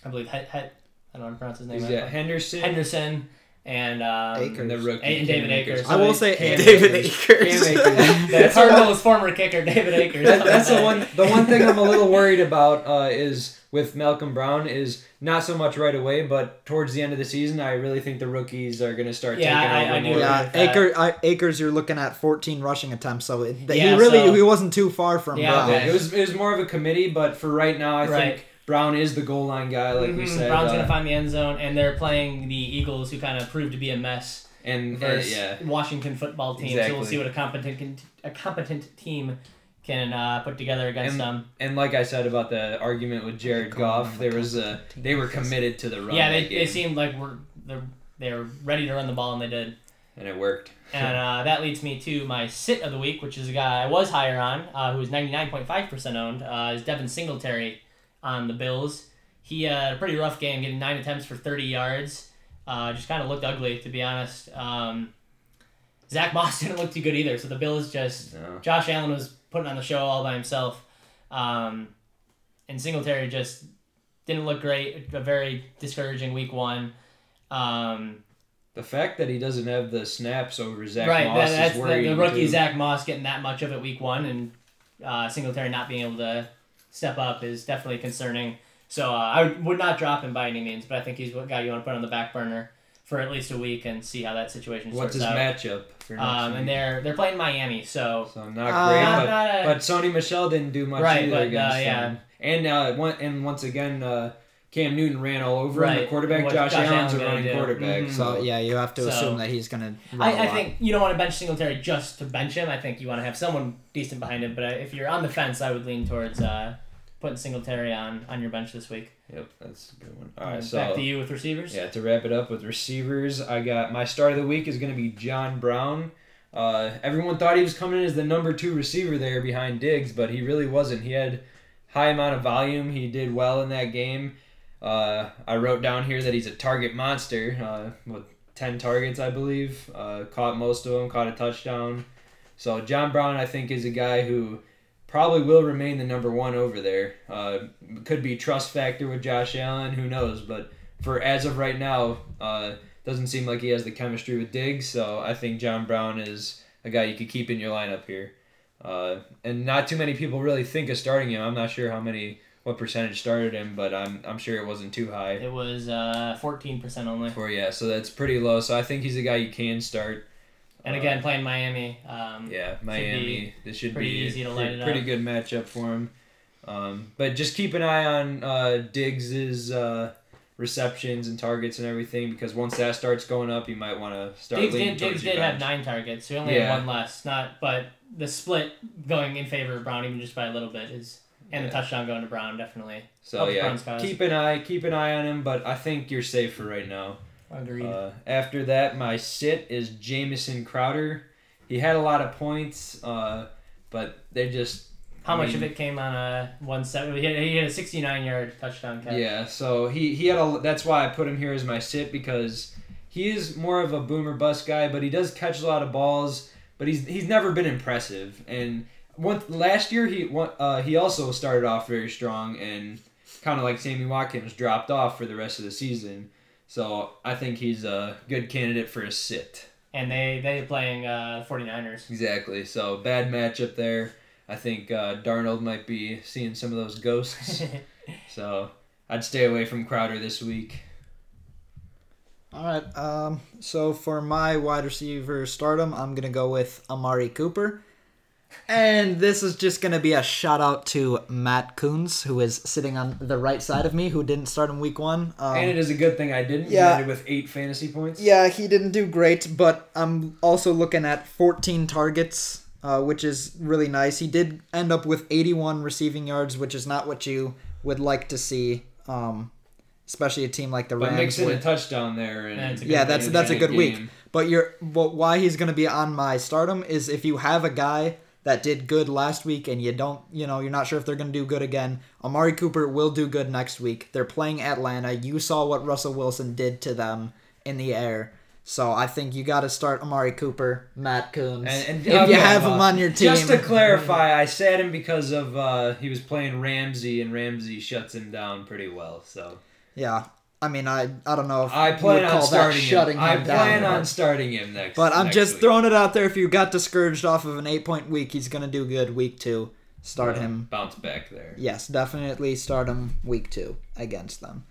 I believe, Het, Het, I don't know how to pronounce his name. He's Henderson. Henderson and um, Akers. and the rookie And David Cam Akers. I will say Cam David Akers. Akers. Cam Akers. That's the one- Cardinals' former kicker David Akers. That, that's the one. The one thing I'm a little worried about uh, is with Malcolm Brown is not so much right away, but towards the end of the season, I really think the rookies are going to start Yeah, taking I- over I do more. Yeah, with that. Acre, I, Akers, you're looking at 14 rushing attempts, so it, Yeah, he really so- he wasn't too far from Yeah, Brown. Yeah, it was it was more of a committee, but for right now, I Right. think Brown is the goal line guy, like we Mhm, said. Brown's uh, going to find the end zone, and they're playing the Eagles, who kind of proved to be a mess and, and versus yeah, Washington football team. So we'll see what a competent a competent team can uh, put together against And- them. and like I said about the argument with Jared Goff, there was a they were committed to the run. yeah, they, they seemed like we're they're they're ready to run the ball, and they did. and it worked. And uh, that leads me to my sit of the week, which is a guy I was higher on, uh, who was 99.5% owned, uh, is Devin Singletary on the Bills. He had a pretty rough game, getting nine attempts for 30 yards. Uh, just kind of looked ugly, to be honest. Um, Zach Moss didn't look too good either, so the Bills just. No. Josh Allen was putting on the show all by himself. Um, and Singletary just didn't look great. A very discouraging week one. Um, The fact that he doesn't have the snaps over Zach right, Moss that, that's is the, worrying the rookie too. Zach Moss getting that much of it week one, and uh, Singletary not being able to step up is definitely concerning. So uh, I would- would not drop him by any means, but I think he's a guy you want to put on the back burner for at least a week and see how that situation What's sorts his out. matchup for next Um, and they're they're playing Miami, so So not Uh, great, not, but not a, but Sony Michel didn't do much Right, either but, uh, against yeah. them. And uh, one, and once again, uh, Cam Newton ran all over him. The quarterback, What Josh, Josh Allen's a Allen's gonna running do. quarterback. Mhm. So yeah, you have to So- assume that he's gonna. Run a I, I lot. think you don't want to bench Singletary just to bench him. I think you want to have someone decent behind him. But uh, if you're on the fence, I would lean towards uh, putting Singletary on on your bench this week. Yep, that's a good one. All right, Um, so back to you with receivers. Yeah, to wrap it up with receivers, I got my start of the week is going to be John Brown. Uh, everyone thought he was coming in as the number two receiver there behind Diggs, but he really wasn't. He had high amount of volume. He did well in that game. Uh, I wrote down here that he's a target monster uh, with ten targets, I believe. Uh, caught most of them, caught a touchdown. So John Brown, I think, is a guy who probably will remain the number one over there. Uh, could be trust factor with Josh Allen, who knows? But for as of right now, uh, doesn't seem like he has the chemistry with Diggs. So I think John Brown is a guy you could keep in your lineup here. Uh, and not too many people really think of starting him. I'm not sure how many, what percentage started him, but I'm I'm sure it wasn't too high. It was uh, fourteen percent only. For yeah, so that's pretty low. So I think he's a guy you can start. And Uh, again, playing Miami. Um, Yeah, Miami. This should pretty be easy to light it pretty good matchup for him. Um, but just keep an eye on uh, Diggs's uh, receptions and targets and everything because once that starts going up, you might want to start Diggs leaning did, Diggs did have nine targets. So he only Yeah. had one less. Not, but the split going in favor of Brown, even just by a little bit, is and the touchdown going to Brown definitely. So Helps yeah, Brown's keep an eye keep an eye on him. But I think you're safe for right now. Agreed. Uh, after that, my sit is Jamison Crowder. He had a lot of points, uh, but they just How I much mean- of it came on a one seven? He had, he had a sixty nine yard touchdown catch. Yeah, so he he had a. That's why I put him here as my sit because he is more of a boomer bust guy, but he does catch a lot of balls. But he's he's never been impressive. And one last year he one, uh, he also started off very strong and kind of like Sammy Watkins dropped off for the rest of the season. So I think he's a good candidate for a sit. And they they playing uh, the 49ers. Exactly. So bad matchup there. I think uh, Darnold might be seeing some of those ghosts. so I'd stay away from Crowder this week. All right. Um. So for my wide receiver stardom, I'm gonna go with Amari Cooper, and this is just gonna be a shout out to Matt Coons, who is sitting on the right side of me, who didn't start in week one. Um, and it is a good thing I didn't. yeah. Yeah. ended with eight fantasy points. Yeah, he didn't do great, but I'm also looking at 14 targets, uh, which is really nice. He did end up with 81 receiving yards, which is not what you would like to see, um, especially a team like the But Rams. mixing where- a touchdown there. And Yeah, it's a good yeah, that's that's a good good week. But you're but why he's going to be on my stardom is if you have a guy that did good last week and you don't, you know, you're not sure if they're going to do good again. Amari Cooper will do good next week. They're playing Atlanta. You saw what Russell Wilson did to them in the air. So I think you got to start Amari Cooper, Matt Coons. And, and if you have him on your team, Just to clarify, I said him because of uh, he was playing Ramsey, and Ramsey shuts him down pretty well. So yeah. I mean, I I don't know if I you plan would on call that starting shutting him. him, I down. plan but- on starting him next. But I'm next just week. throwing it out there. If you got discouraged off of an eight point week, he's gonna do good week two. Start Uh, him. bounce back there. Yes, definitely start him week two against them.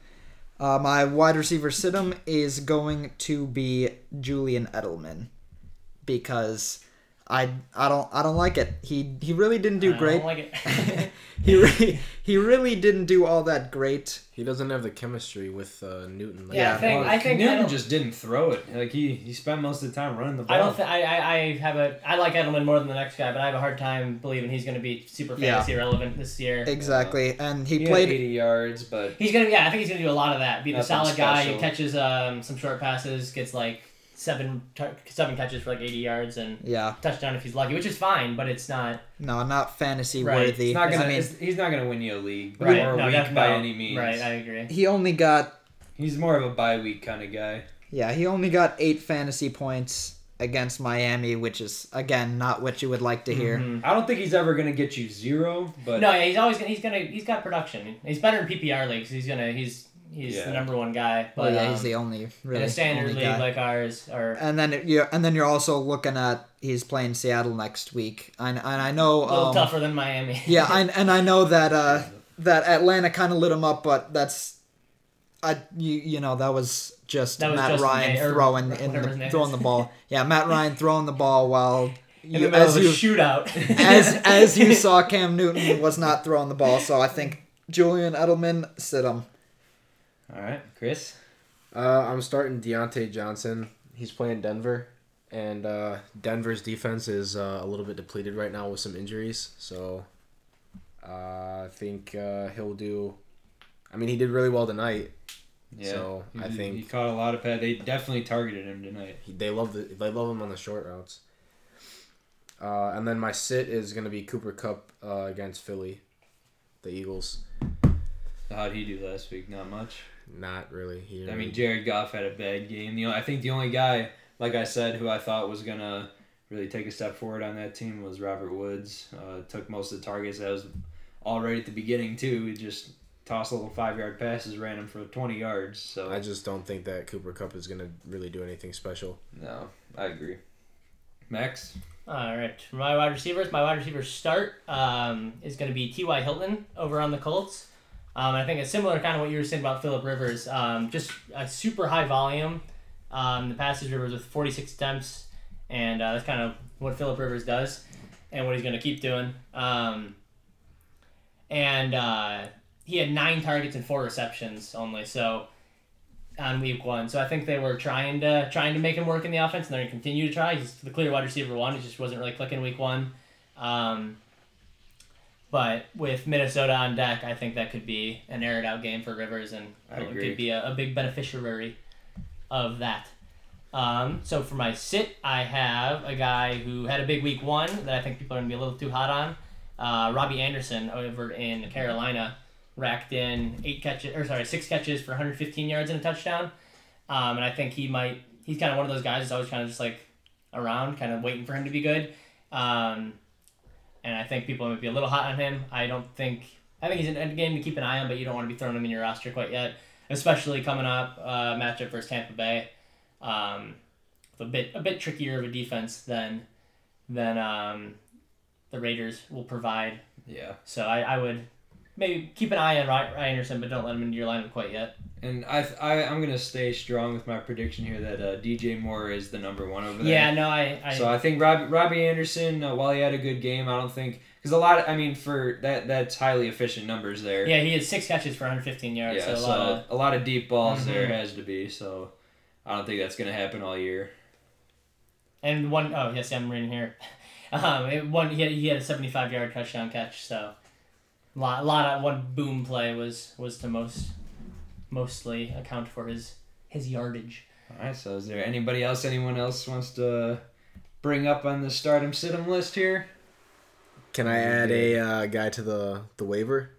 Uh, my wide receiver situm is going to be Julian Edelman because I I don't I don't like it. He he really didn't do I great. don't like it. he really he really didn't do all that great. He doesn't have the chemistry with uh, Newton. Like Yeah, I think- Well, I think Newton Edel- just didn't throw it. Like he he spent most of the time running the ball. I don't think I, I I have a I like Edelman more than the next guy, but I have a hard time believing he's going to be super Yeah. fantasy relevant this year. Exactly, and he, he had played. 80 yards, but He's gonna yeah, I think he's gonna do a lot of that. Be the Nothing solid guy, special. he catches um some short passes, gets like seven tar- seven catches for like eighty yards and Yeah, touchdown if he's lucky, which is fine, but it's not no, not fantasy Right. worthy. he's not gonna I mean, it's- he's not gonna win you a league right. or a no, week definitely by not. any means. Right, I agree. he only got He's more of a bye week kind of guy. Yeah, he only got eight fantasy points, against Miami, which is again not what you would like to hear. Mhm. I don't think he's ever gonna get you zero, but No, yeah, he's always gonna. He's gonna. He's got production. He's better in PPR leagues. He's gonna. He's he's Yeah. the number one guy. But Well, yeah, um, he's the only really in a standard only league guy. like ours, or and then you and then you're also looking at he's playing Seattle next week, and, and I know a little um, tougher than Miami. Yeah, I, and I know that uh, that Atlanta kind of lit him up, but that's, I you, you know that was just That was Matt Justin Ryan Gay- throwing in the, throwing the ball. Yeah, Matt Ryan throwing the ball while in the you, middle as of you a shootout. as as you saw Cam Newton was not throwing the ball. So I think Julian Edelman sit him. All right, Chris. Uh, I'm starting Diontae Johnson. He's playing Denver, and uh, Denver's defense is uh, a little bit depleted right now with some injuries. So uh, I think uh, he'll do. I mean, he did really well tonight. Yeah, So, he, I he caught a lot of pad. They definitely targeted him tonight. He, they love the they love him on the short routes. Uh, and then my sit is gonna be Cooper Kupp uh, against Philly, the Eagles. How'd he do last week? Not much. Not really. here. I mean, Jared Goff had a bad game. You know, I think the only guy, like I said, who I thought was gonna really take a step forward on that team was Robert Woods. Uh, took most of the targets. That was all right at the beginning too. He just tossed little five yard passes, ran him for twenty yards. So I just don't think that Cooper Kupp is gonna really do anything special. no, I agree. Max. All right, my wide receivers, my wide receiver start um, is going to be T.Y. Hilton over on the Colts. Um, I think it's similar kind of what you were saying about Philip Rivers. Um, just a super high volume. Um, the passes Rivers with 46 attempts, and uh, that's kind of what Philip Rivers does and what he's going to keep doing. Um, and uh, he had nine targets and four receptions only. So on week one. So I think they were trying to trying to make him work in the offense, and they're gonna continue to try. He's the clear wide receiver one. He just wasn't really clicking week one. Um, but with Minnesota on deck, I think that could be an aired out game for Rivers, and it could be a, a big beneficiary of that. Um, so for my sit, I have a guy who had a big week one that I think people are gonna be a little too hot on. Uh, Robbie Anderson over in Carolina racked in eight catches, or sorry, six catches for 115 yards and a touchdown. Um, and I think he might. He's kind of one of those guys that's always kind of just like around, kind of waiting for him to be good. Um, and I think people might be a little hot on him. I don't think. I think he's an end game to keep an eye on, but you don't want to be throwing him in your roster quite yet, especially coming up uh, matchup versus Tampa Bay. Um, a bit a bit trickier of a defense than than um, the Raiders will provide. Yeah. So I, I would maybe keep an eye on Ryan Anderson, but don't let him into your lineup quite yet. And I, I I'm gonna stay strong with my prediction here that uh, DJ Moore is the number one over there. Yeah, no, I, I So I think Rob, Robbie Anderson, uh, while he had a good game, I don't think because a lot. Of, I mean, for that that's highly efficient numbers there. yeah, he had six catches for 115 yards. Yeah, so a so lot of a lot of deep balls there Mhm. has to be. So I don't think that's gonna happen all year. and one oh yes, I'm reading here. Um, it, one he had, he had a 75 yard touchdown catch. So a lot, a lot of one boom play was was to most mostly account for his his yardage. All right. So is there anybody else? Anyone else wants to bring up on the stardom situm list here? Can I add a uh, guy to the the waiver?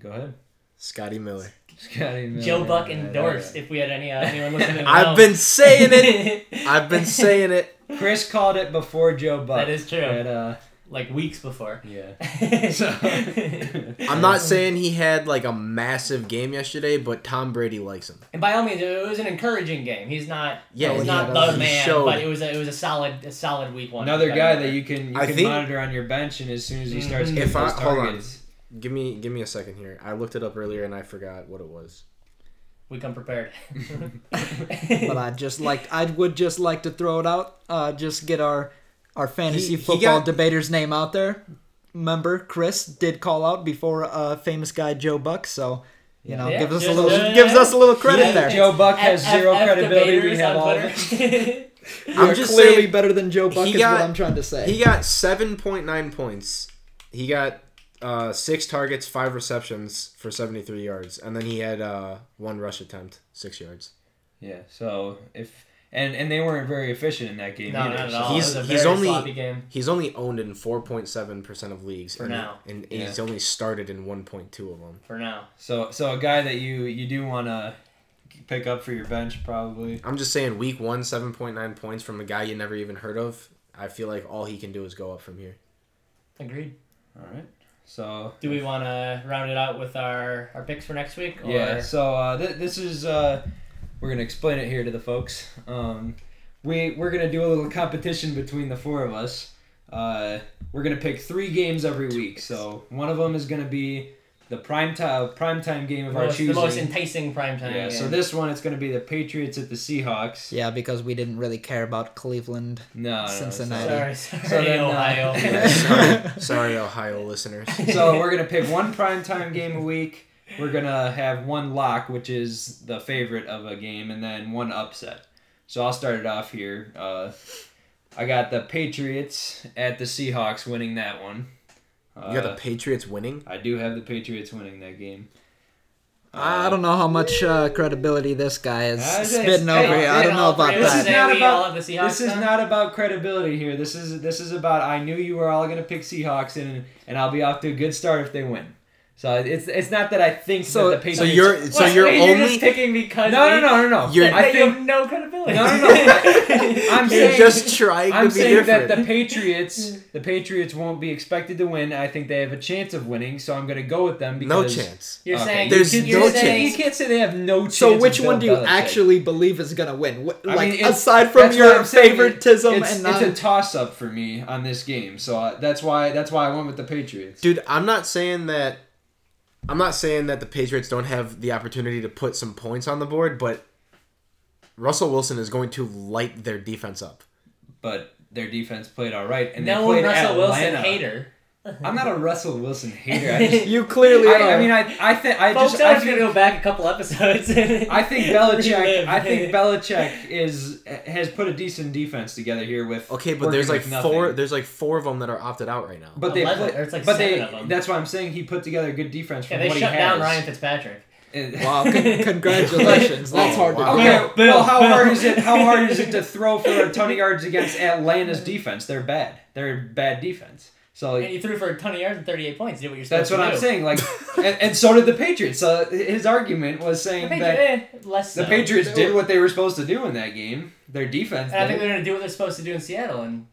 Go ahead. Scotty Miller. Scotty Miller. Joe Buck endorsed. If we had any uh, anyone listening, I've been saying it. I've been saying it. Chris called it before Joe Buck. That is true. But, uh, like weeks before. yeah. So. I'm not saying he had like a massive game yesterday, but Tom Brady likes him. And by all means, it was an encouraging game. He's not, Yeah, he's he not the he man, showed- but it was a, it was a solid, a solid week one. Another guy that you can you I can think- monitor on your bench, and as soon as he starts Mhm. If I- hold on. Give me give me a second here. I looked it up earlier and I forgot what it was. we come prepared. But I just like I would just like to throw it out. Uh, just get our our fantasy He- he football got- debater's name out there. Remember, Chris did call out before uh, famous guy Joe Buck, so you know Yeah, gives us a just, little uh, gives us a little credit yeah, there. Joe Buck has F- zero F- F credibility. We have on all. Twitter. You're I'm just clearly saying, better than Joe Buck he is got- what I'm trying to say. He got seven point nine points. He got uh, six targets, five receptions for seventy three yards, and then he had uh, one rush attempt, six yards. Yeah. So if and and they weren't very efficient in that game no, either. not at all. He's- it was a he's very only- sloppy game. He's only owned in four point seven percent of leagues, For and, now. and Yeah. he's only started in one point two of them. For now, So so a guy that you you do want to pick up for your bench probably. I'm just saying, week one, seven point nine points from a guy you never even heard of. I feel like all he can do is go up from here. Agreed. All right. So Do we want to round it out with our, our picks for next week? Or... Yeah, so uh, th- this is uh, we're gonna explain it here to the folks. Um, we we're gonna do a little competition between the four of us. Uh, we're gonna pick three games every week. So one of them is gonna be the prime time prime time game of the our most, the most enticing primetime yeah. game. Yeah. So this one it's gonna be the Patriots at the Seahawks. Yeah, because we didn't really care about Cleveland. No, no, no, Cincinnati. Sorry, sorry, So then, uh, Ohio. sorry, sorry, Ohio listeners. so we're gonna pick one prime time game a week. We're gonna have one lock, which is the favorite of a game, and then one upset. So I'll start it off here. Uh, I got the Patriots at the Seahawks winning that one. Uh, You got the Patriots winning. I do have the Patriots winning that game. I don't know how much uh, credibility this guy is Uh, it's- spitting hey, over here. I don't know about three of us This is that. not about- all have the Seahawks This is then? not about credibility here. This is this is about I knew you were all gonna pick Seahawks and and I'll be off to a good start if they win. So it's it's not that I think So- that the So you're so you're wait, only just picking because no no no no no. You're- I that you think have no credibility. No, no, no. I- I'm you're saying just trying I'm to be saying different. that the Patriots, the Patriots won't be expected to win. I think they have a chance of winning, so I'm going to go with them no because chance. You're Okay. saying There's you're no saying, You can't say they have no chance. So which one do you Belichick. actually believe is gonna win? What, I like mean, aside from your favoritism it's, and it's not a toss up for me on this game, so uh, that's why that's why I went with the Patriots. Dude, I'm not saying that. I'm not saying that the Patriots don't have the opportunity to put some points on the board, but Russell Wilson is going to light their defense up. But their defense played all right, and they no played Russell Wilson Atlanta. hater. I'm not a Russell Wilson hater. I just, you clearly are. I, I mean, I I think I Folks, just I I was gonna think, go back a couple episodes. I think Belichick. Relive. I think Belichick is has put a decent defense together here with. Okay, but there's like nothing. four. There's like four of them that are opted out right now. But they 11, play, it's like but seven they, of them. That's why I'm saying he put together a good defense from yeah, they what shut he has. down Ryan Fitzpatrick. And- wow, con- congratulations. That's hard to wow. do. Okay, Bill, well, how hard is it? How hard is it to throw for a ton of yards against Atlanta's defense? They're bad. They're bad defense. So And like, you threw for a ton of yards and 38 points. You did what you're supposed that's what to I'm do. saying. Like, and, and so did the Patriots. So his argument was The saying Patriots, that eh, less the. Patriots did what they were supposed to do in that game. Their defense. And I think they're gonna do what they're supposed to do in Seattle and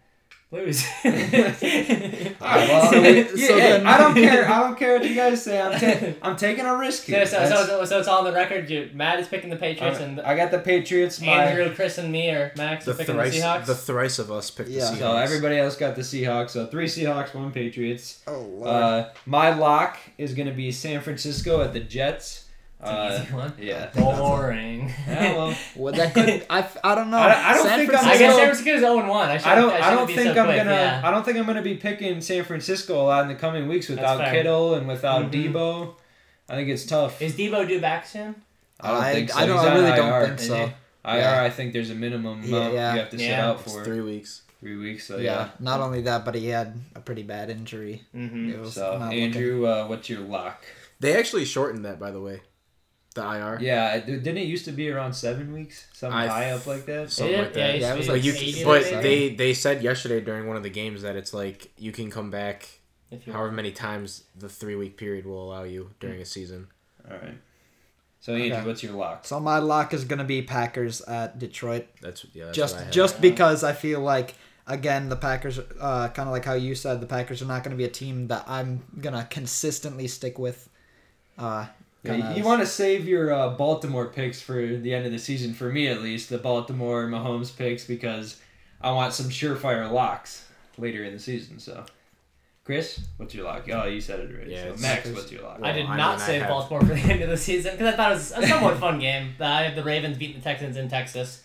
lose. Alright, well, So we- yeah, so hey, then- I don't care. I don't care what you guys say. I'm, ta- I'm taking a risk so, here. so, That's- so, so it's all on the record. You, Matt is picking the Patriots, and I got the Patriots. My, Andrew, Chris, and me or Max The are picking thrice, the Seahawks. the thrice of us picked Yeah. the Seahawks. So everybody else got the Seahawks. So three Seahawks, one Patriots. Oh lord. Uh, my lock is gonna be San Francisco at the Jets. It's an Uh, easy one. yeah. Boring. Yeah, well, well, that could. I, f- I don't know. I don't- I don't San think I'm I guess San Francisco is 0 1. I, should, I don't. I, I don't think so I'm quick, gonna. Yeah. I don't think I'm gonna be picking San Francisco a lot in the coming weeks without fair. Kittle and without Mhm. Deebo. I think it's tough. Is Deebo due back soon? I don't I- think so. I don't- I on really don't think so. IR, Yeah. I think there's a minimum Yeah, amount yeah. you have to sit Yeah. out It's for three weeks. three weeks. So yeah. yeah. Not only that, but he had a pretty bad injury. Mm-hmm. It was So Andrew, uh, what's your lock? They actually shortened that, by the way. The IR. Yeah, didn't it used to be around seven weeks? Something I- high up like that. Something Yeah, like that. it Yeah, it was like be But you, 80 but maybe. they they said yesterday during one of the games that it's like you can come back If you however many times the three week period will allow you during a season. All right. So Andrew, Okay. what's your lock? So my lock is gonna be Packers at Detroit. That's yeah. That's just what I just because I feel like again the Packers, uh, kind of like how you said, the Packers are not gonna be a team that I'm gonna consistently stick with. Uh, Yeah, you want to save your uh, Baltimore picks for the end of the season, for me at least, the Baltimore Mahomes picks, because I want some surefire locks later in the season. So, Chris, what's your lock? Oh, you said it already. Yeah, so, Max, what's your lock? I did Well, I not mean, save have- Baltimore for the end of the season because I thought it was a somewhat fun game. I have the Ravens beating the Texans in Texas.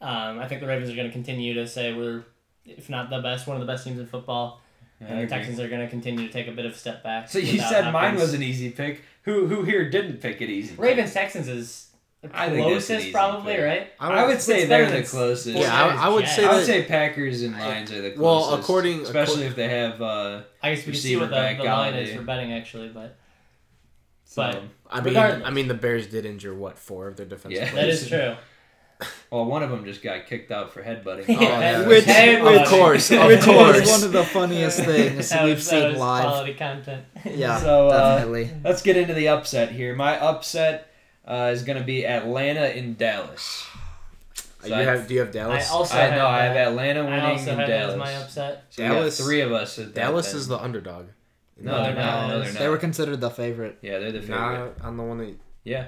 Um, I think the Ravens are going to continue to say we're, if not the best, one of the best teams in football. Yeah, and the. Texans are going to continue to take a bit of a step back. So you without said mine was an easy pick. Who who here didn't pick it easy? Ravens Texans is the I think that's an closest, easy probably, pick. right? I would say they're better the than closest. Yeah, I, I would Jets. say I would that. say Packers and Lions are the closest. Well, according- especially accor- if they have. Uh, I guess we can see what the, Receiver the back line is for betting, actually, but so, But- I mean, regardless. I mean, the Bears did injure what four of their defensive Yeah. that players. is true. Well, one of them just got kicked out for headbutting. Oh, yeah. Which- Hey, of course, of which course. was one of the funniest things That we've was- that seen was live. Quality content. Yeah, So, uh. Let's get into the upset here. My upset, uh, is going to be Atlanta in Dallas. Uh, So you I- have, do you have Dallas? I Dallas? also I have know I have that. Atlanta I winning also in have that as Dallas. my upset. So Dallas- three of us. At Dallas then. is the underdog. no, they're not. No, they're not. They were considered the favorite. yeah, they're the favorite. Not on the one that. Yeah,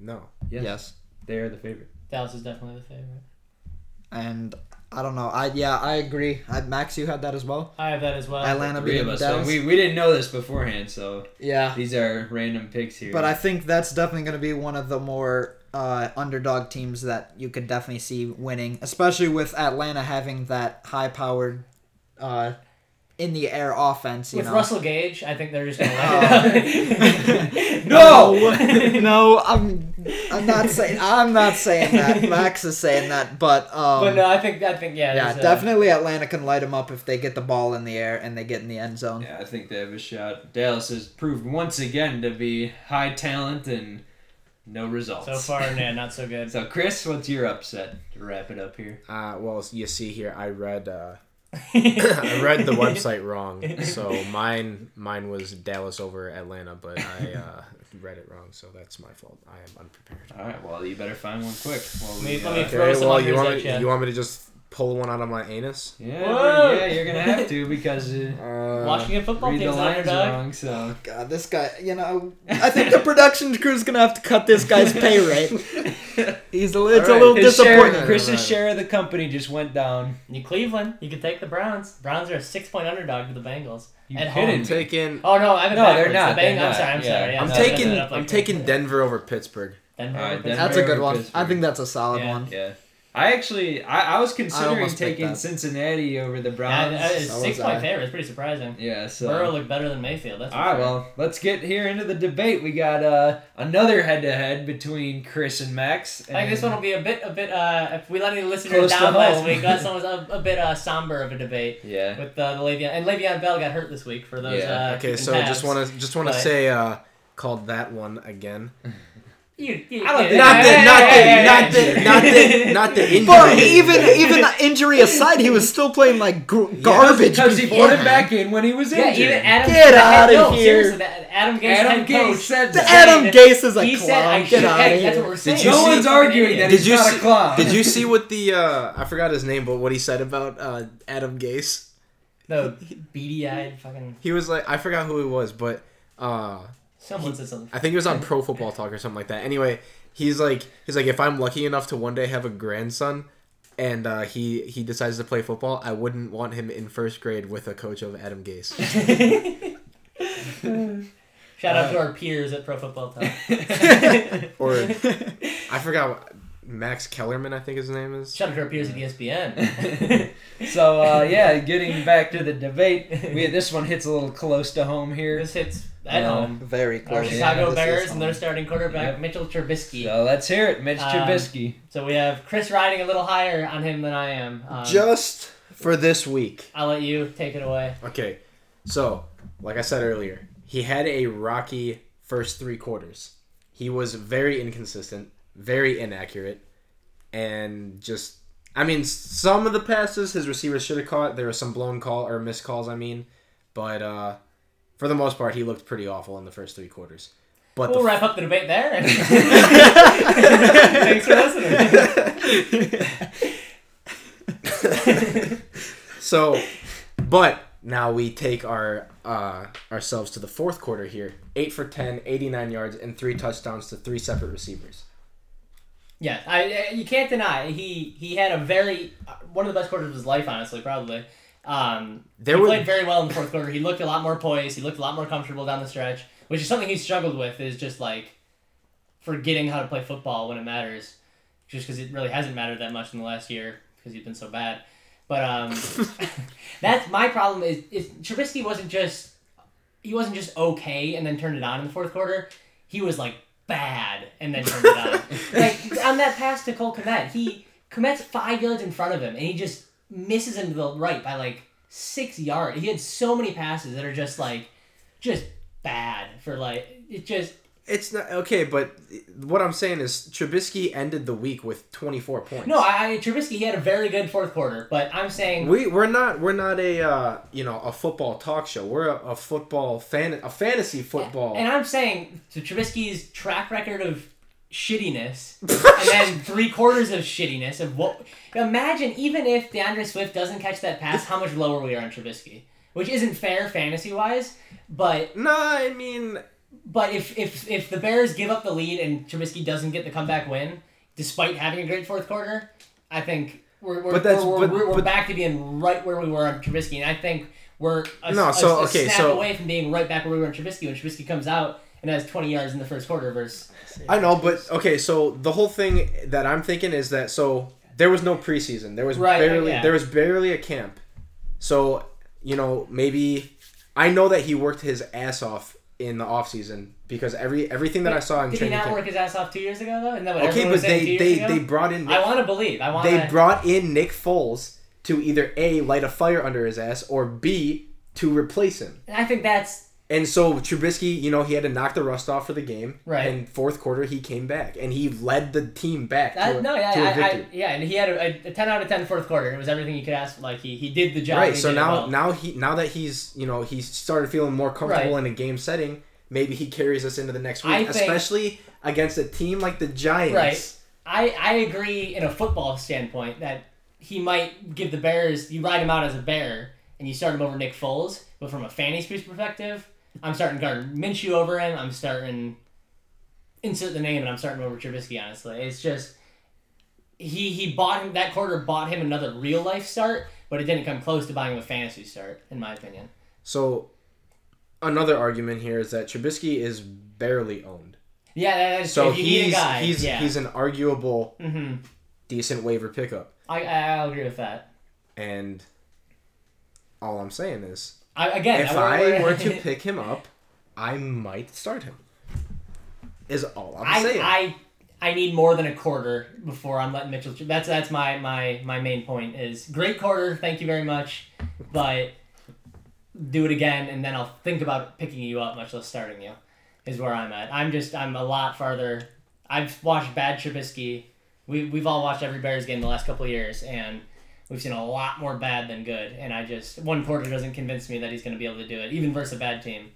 No. yes, Yes. they are the favorite. Dallas is definitely the favorite. And I don't know. I yeah, I agree. I, Max, you had that as well. I have that as well. Atlanta Three of beating. So Dallas. we we didn't know this beforehand, so yeah. these are random picks here. But I think that's definitely going to be one of the more uh, underdog teams that you could definitely see winning, especially with Atlanta having that high-powered, uh, in the air offense. You With know. Russell Gage, I think they're just gonna Oh. let it No, no, I'm, I'm not saying, I'm not saying that. Max is saying that, but um, but no, I think I think yeah. yeah, there's, uh, definitely Atlanta can light them up if they get the ball in the air and they get in the end zone. yeah, I think they have a shot. Dallas has proved once again to be high talent and no results. So far, yeah, not so good. So Chris, what's your upset to wrap it up here? Uh, well, you see here, I read. Uh, I read the website wrong, so mine mine was Dallas over Atlanta, but I uh, read it wrong, so that's my fault. I am unprepared. All right, well you better find one quick. While we, let me uh, throw some well, you want me, ya. you want me to just pull one out of my anus? yeah, Whoa. yeah, you're gonna have to because uh, Uh, Washington football read the team's an lines underdog. wrong. So God, this guy, you know, I think the production crew's gonna have to cut this guy's pay rate. He's a, it's a little his share, disappointing. Chris's Right. share of the company just went down. You Cleveland, you could take the Browns. Browns are a six point underdog to the Bengals. You At kidding home. I'm taking. Oh no, I'm No, they're not, The Beng- they're I'm not. sorry, I'm Yeah. sorry. Yeah, I'm no, taking. messing it up like I'm taking Denver over Pittsburgh. Denver. All right, over Denver. That's a good over one. I think that's a solid Yeah. one. Yeah. I actually, I, I was considering almost picked taking. Cincinnati over the Browns. that is So six point I. favorite. It's pretty surprising. Yeah, so. Burrow looked better than Mayfield. That's All right, sure. well, let's get here into the debate. We got uh, another head-to-head between Chris and Max. I think this one will be a bit, a bit. Uh, if we let any listeners down last home. week, that's almost a, a bit uh, somber of a debate Yeah. with uh, the Le'Veon and Le'Veon Bell got hurt this week for those. Yeah. Uh, Okay, so tabs. just want to just want to say uh, called that one again. You, you, I don't yeah, think- Not the yeah, not the not the not the not the injury. But even even injury aside, he was still playing like gr- garbage. Because he put beforehand. him back in when he was Yeah, injured. even Adam. Get the outta no, here. Adam Gase, Adam Gase said The that. Adam Gase is a he clown. said I Get should. outta Hey, here. that's what we're saying. no see- one's arguing that Did he's you not see- a clown. Did you see what the uh, I forgot his name, but what he said about uh, Adam Gase? No, beady-eyed fucking. He was like, I forgot who he was, but uh, Someone said something. I think it was on Pro Football Talk or something like that. Anyway, he's like, he's like, if I'm lucky enough to one day have a grandson, and uh, he he decides to play football, I wouldn't want him in first grade with a coach of Adam Gase. Shout out to our peers at Pro Football Talk. or I forgot what, Max Kellerman, I think his name is. Shout out to our peers at ESPN. So uh, yeah, getting back to the debate, we this one hits a little close to home here. this hits at Um, home. Very Our close. Chicago This is Bears and home. their starting quarterback Yep. Mitchell Trubisky. So let's hear it, Mitch Um, Trubisky. So we have Chris riding a little higher on him than I am. Um, Just for this week. I'll let you take it away. Okay, so like I said earlier, he had a rocky first three quarters. He was very inconsistent, very inaccurate, and just I mean some of the passes his receivers should have caught. There were some blown call or missed calls. I mean, but uh, for the most part, he looked pretty awful in the first three quarters. But We'll wrap up the debate there. Thanks for listening. So, but now we take our uh, ourselves to the fourth quarter here. 8 for 10, 89 yards, and three touchdowns to three separate receivers. Yeah, I, I- you can't deny he he had a very uh, one of the best quarters of his life, honestly, probably. Um, There he were- played very well in the fourth quarter. He looked a lot more poised. He looked a lot more comfortable down the stretch, which is something he's struggled with. Is just like forgetting how to play football when it matters, just because it really hasn't mattered that much in the last year because he's been so bad. But um, that's my problem. Is is Trubisky wasn't just he wasn't just okay and then turned it on in the fourth quarter. He was like bad and then turned it on. like on that pass to Cole Kmet, he Kmet's five yards in front of him and he just misses him to the right by like six yards. He had so many passes that are just like just bad for like it just It's not okay, but what I'm saying is Trubisky ended the week with 24 points. no. I, I Trubisky he had a very good fourth quarter, but I'm saying we we're not we're not a uh, you know a football talk show. We're a, a football fan a fantasy football. And I'm saying to Trubisky's track record of shittiness and then three quarters of shittiness of what. Imagine even if D'Andre Swift doesn't catch that pass, how much lower we are on Trubisky, which isn't fair fantasy wise, but Nah, I mean, but if if if the Bears give up the lead and Trubisky doesn't get the comeback win, despite having a great fourth quarter, I think we're we're, But that's- we're, but- we're, we're but- back to being right where we were on Trubisky, and I think we're a, No, a- so, a okay, snap so- away from being right back where we were on Trubisky when Trubisky comes out and has twenty yards in the first quarter versus I know, but okay. So the whole thing that I'm thinking is that so there was no preseason. There was Right, barely yeah. there was barely a camp. So you know maybe I know that he worked his ass off in the off season because every everything that I saw in Did he not camp. work his ass off two years ago though? Isn't that what Okay, but was saying two they they they brought in I want to believe. I want they brought in Nick Foles to either a light a fire under his ass or b to replace him. And I think that's And so Trubisky, you know, he had to knock the rust off for the game. Right. And fourth quarter, he came back and he led the team back to, a, no, yeah, to a victory. I, yeah, and he had a, a, ten out of ten fourth quarter. It was everything you could ask. Like he, he did the job. right. So now well. now he now that he's you know he started feeling more comfortable Right. in a game setting, maybe he carries us into the next week, think- especially against a team like the Giants. Right. I, I agree in a football standpoint that he might give the Bears you ride him out as a bear and you start him over Nick Foles, but from a fantasy perspective, I'm starting Gardner Minshew over him. I'm starting insert the name and I'm starting over Trubisky. Honestly, it's just he he bought him that quarter bought him another real life start, but it didn't come close to buying him a fantasy start in my opinion. So another argument here is that Trubisky is barely owned. Yeah, that is So if you a he's guy. he's yeah. he's an arguable hmm decent waiver pickup. I I'll agree with that. And all I'm saying is I, again, if we're- I we're- to pick him up, I might start him. Is all I'm saying. I, I I need more than a quarter before I'm letting Mitchell. That's that's my my my main point is great quarter. Thank you very much, but do it again and then I'll think about picking you up, much less starting you. Is where I'm at. I'm just I'm a lot farther. I've watched bad Trubisky. We we've all watched every Bears game the last couple of years and. We've seen a lot more bad than good, and I just one quarter doesn't convince me that he's going to be able to do it, even versus a bad team.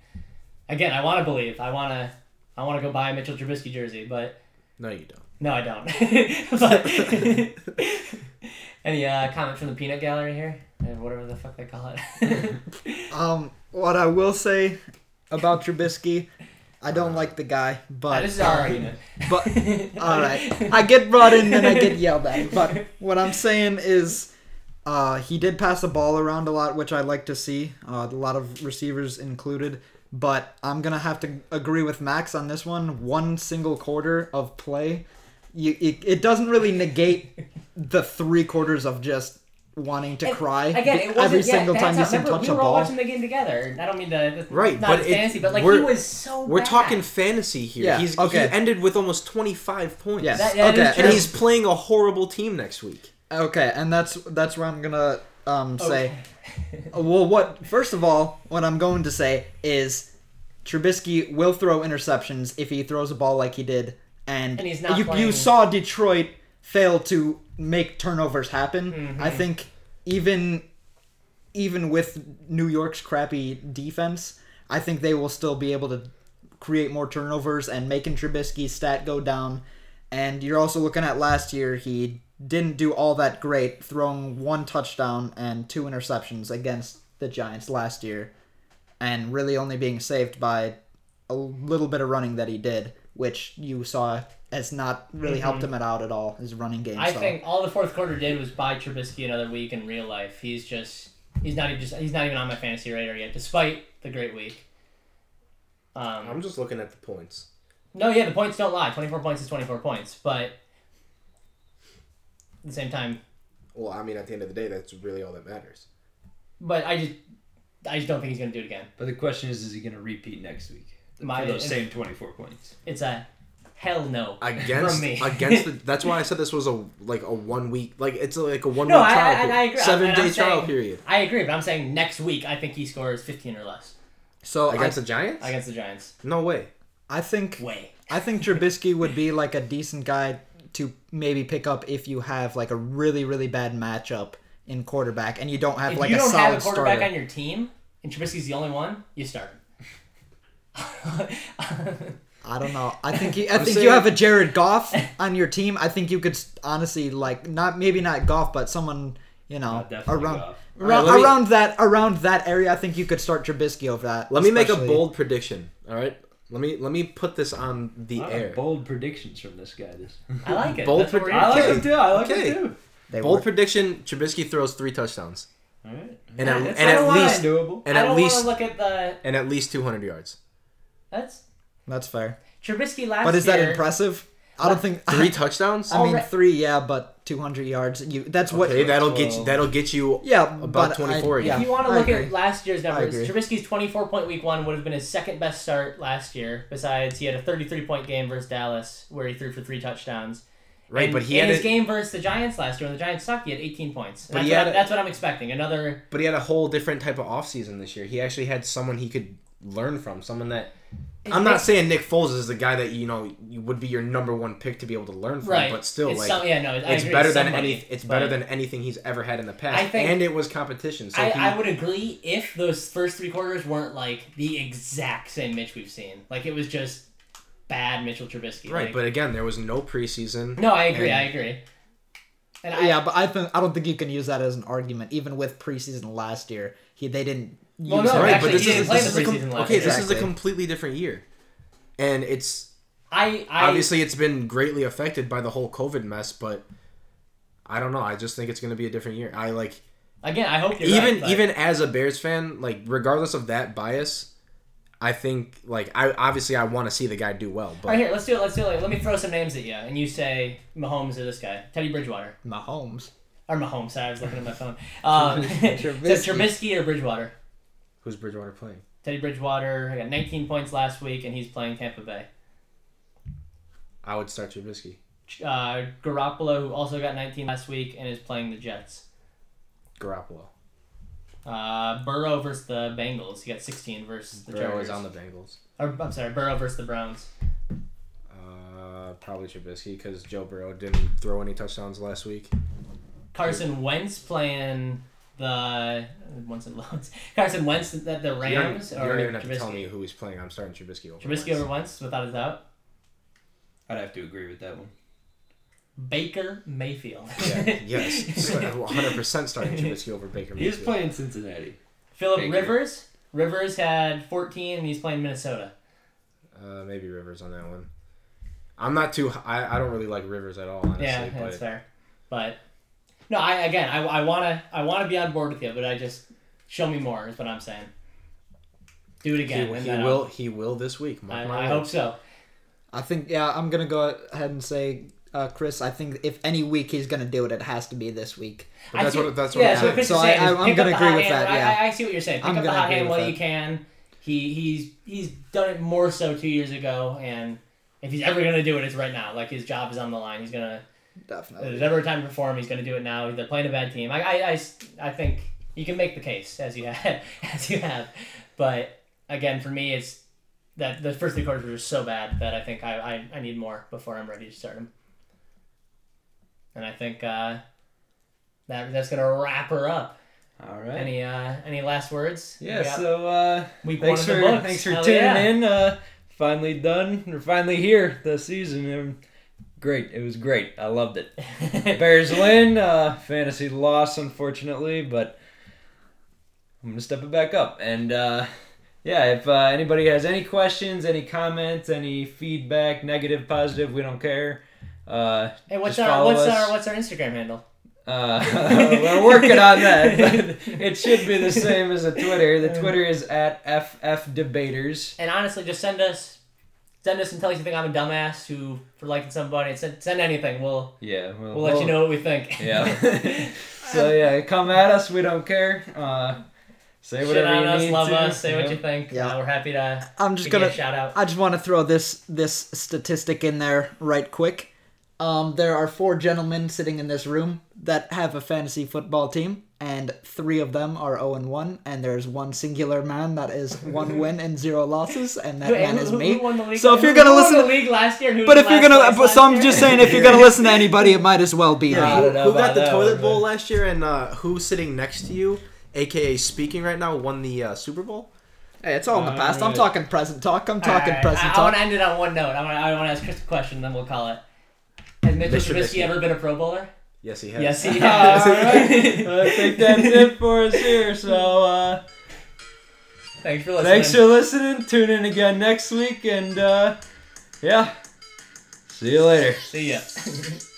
Again, I want to believe. I want to. I want to go buy a Mitchell Trubisky jersey, but no, you don't. no, I don't. but any uh, comment from the peanut gallery here, or whatever the fuck they call it? Um, what I will say about Trubisky, I don't like the guy, but this is our argument. But all right, I get brought in, and I get yelled at. But what I'm saying is, uh, he did pass the ball around a lot, which I like to see. Uh, a lot of receivers included. But I'm gonna have to agree with Max on this one. One single quarter of play, you it, it doesn't really negate the three quarters of just wanting to And cry Again, it wasn't every yeah, single time you that's see how- him remember, touch we a were all ball. watching the game together. I don't mean to Right, not but as it- fantasy, but like he we're- was so. We're bad. talking fantasy here. Yeah, He's okay. he ended with almost 25 points. Yes. That- that okay. And he's playing a horrible team next week. Okay, and that's that's where I'm gonna um say. Okay. Well, what first of all, what I'm going to say is, Trubisky will throw interceptions if he throws a ball like he did, and, And he's not you playing- you saw Detroit fail to make turnovers happen. Mm-hmm. I think even even with New York's crappy defense, I think they will still be able to create more turnovers and making Trubisky's stat go down. And you're also looking at last year, he didn't do all that great, throwing one touchdown and two interceptions against the Giants last year, and really only being saved by a little bit of running that he did, which you saw has not really helped him out at all, his running game. Mm-hmm. I so. think all the fourth quarter did was buy Trubisky another week in real life. He's just he's not even just he's not even on my fantasy radar yet, despite the great week. Um, I'm just looking at the points. no, yeah, the points don't lie. Twenty four points is twenty four points, but at the same time, Well, I mean, at the end of the day, that's really all that matters. but I just I just don't think he's gonna do it again. But the question is, is he going to repeat next week My- for those same 24 points? It's a hell no Against from me. against the, that's why I said this was a like a one week like it's like a one No, week I- trial I- period. I agree. seven And day I'm trial saying- period I agree, but I'm saying next week I think he scores fifteen or less so. I, against the Giants. against the Giants. no way. I think Way. I think Trubisky would be like a decent guy to maybe pick up if you have like a really really bad matchup in quarterback and you don't have If like you a don't solid have a quarterback starter. on your team and Trubisky's the only one, you start. I don't know. I think you, I I'm think saying- you have a Jared Goff on your team. I think you could honestly like not maybe not Goff, but someone you know Uh, around Goff. around, Alright, let me- that around that area. I think you could start Trubisky over that. Let me make a bold prediction. All right. Let me let me put this on the A lot of air. bold predictions from this guy. This. I like it. Bold That's what we're predict- here I like for. Okay. him too. I like Okay. him too. They Bold were. prediction: Trubisky throws three touchdowns All right. and Yeah, at, and at a lie. least doable. and at least look at the. and at least 200 yards. That's That's fair. Trubisky last But is that year- impressive? I don't think Three touchdowns. I mean three, yeah, but 200 yards. You that's what. Okay, that'll get you. That'll get you. yeah, about 24 I, yeah, If you want to look at last year's numbers, agree. Trubisky's 24 point week one would have been his second best start last year. Besides, he had a 33 point game versus Dallas where he threw for three touchdowns. Right, And but he in had his a, game versus the Giants last year when the Giants sucked, he had 18 points. But That's, he what had I- a- that's what I'm expecting. Another. but he had a whole different type of offseason this year. He actually had someone he could learn from. Someone that I'm not saying Nick Foles is the guy that you know would be your number one pick to be able to learn from, right, but still it's like some, yeah, no, it's agree, better than somebody, any. It's better than anything he's ever had in the past, I think- and it was competition. So I, he, I would agree if those first three quarters weren't like the exact same Mitch we've seen. Like it was just bad Mitchell Trubisky. right, like- but again, there was no preseason. no, I agree. and- I agree. And I, yeah, but I think I don't think you can use that as an argument. Even with preseason last year, he they didn't. Well, use no, right, actually, but this he is didn't play this the is a com- preseason last okay. year. This is a Exactly. completely different year, and it's I, I obviously it's been greatly affected by the whole COVID mess, but I don't know. I just think it's going to be a different year. I like again. I hope you're even right, but- even as a Bears fan, like regardless of that bias, I think like I obviously I want to see the guy do well, but right, here, let's do it. Let's do it. Let me throw some names at you, and you say Mahomes or this guy, Teddy Bridgewater, Mahomes. or Mahomes. Sorry, I was looking at my phone. Um, so Trubisky. Trubisky or Bridgewater. Who's Bridgewater playing? Teddy Bridgewater I got 19 points last week, and he's playing Tampa Bay. I would start Trubisky. Uh, Garoppolo, who also got 19 last week, and is playing the Jets. Garoppolo. Uh, Burrow versus the Bengals. He got 16 versus the Burrow Chargers. is on the Bengals. Or, I'm sorry, Burrow versus the Browns. Uh, probably Trubisky because Joe Burrow didn't throw any touchdowns last week. Carson Wentz playing the once it loads. Carson Wentz at the You don't, Rams you or don't even have Trubisky. to tell me who he's playing. I'm starting Trubisky over. Trubisky Wentz. over Wentz without a doubt. I'd have to agree with that one. Baker Mayfield. Yeah, yes, 100 percent starting Trubisky over Baker. Mayfield. He's Mayfield. playing Cincinnati. Philip Baker. Rivers. Rivers had 14 and he's playing Minnesota. Uh, maybe Rivers on that one. I'm not too. I, I don't really like Rivers at all, honestly. yeah, but that's fair. But no, I again, I, I wanna I wanna be on board with you, but I just show me more is what I'm saying. Do it again. win he that out. will. He will this week. Mark I, my I hope so. I think yeah, I'm gonna go ahead and say, uh, Chris. I think if any week he's gonna do it, it has to be this week. But that's see- what. That's what. yeah, I'm so. Chris So is I- saying is I- I'm gonna agree with hand. that, yeah. I, I see what you're saying. Pick I'm up the hot hand while that. you can. He he's he's done it more so two years ago, and if he's ever gonna do it, it's right now. Like his job is on the line. He's gonna. If Definitely. there's never a time to perform, he's gonna do it now. They're playing a bad team. I I, I, I think you can make the case as you have as you have, but again, for me, it's that the first three quarters were just so bad that I think I, I, I need more before I'm ready to start him. And I think uh, that that's gonna wrap her up. All right. Any uh, any last words? yeah. We So uh, week thanks one for of the books. thanks for Hell tuning yeah. in. Uh, finally done. We're finally here. The season. Great. It was great. I loved it. Bears win. Uh, fantasy loss, unfortunately, but I'm gonna step it back up. And uh, yeah, if uh, anybody has any questions, any comments, any feedback, negative, positive, we don't care. Uh, hey, what's our what's us. our what's our Instagram handle? uh, we're working on that. It should be the same as a Twitter. The Twitter is at FF Debaters. And honestly, just send us send us and tell us you think I'm a dumbass who for liking somebody. Send, send anything. We'll Yeah, we'll, we'll let you know what we think. Yeah. so yeah, come at us. We don't care. Uh, say Shit whatever on you us, need love to. us, say what you think. Yeah. Uh, we're happy to I'm just give you gonna. a shout out. I just want to throw this this statistic in there right quick. Um, there are four gentlemen sitting in this room that have a fantasy football team, and three of them are 0 and 1, and there's one singular man that is one win and zero losses, and that man is me. who won the league? So if you're gonna who won listen- the league last year, But if you're gonna, but so I'm just saying, if you're gonna listen to anybody, it might as well be Yeah. me. I who got the that toilet one, bowl last year, and uh, who's sitting next to you, aka speaking right now, won the uh, Super Bowl? Hey, it's all in the past. I'm talking present talk. I'm talking Alright, present I, I talk. want to end it on one note. I want to I want to ask Chris a question, then we'll call it. Has Mitchell Mr. Trubisky Trubisky. ever been a Pro Bowler? Yes, he has. Yes, he All has. right. I think that's it for us here. So uh, Thanks for listening. thanks for listening. Tune in again next week, and uh, yeah, see you later. See ya.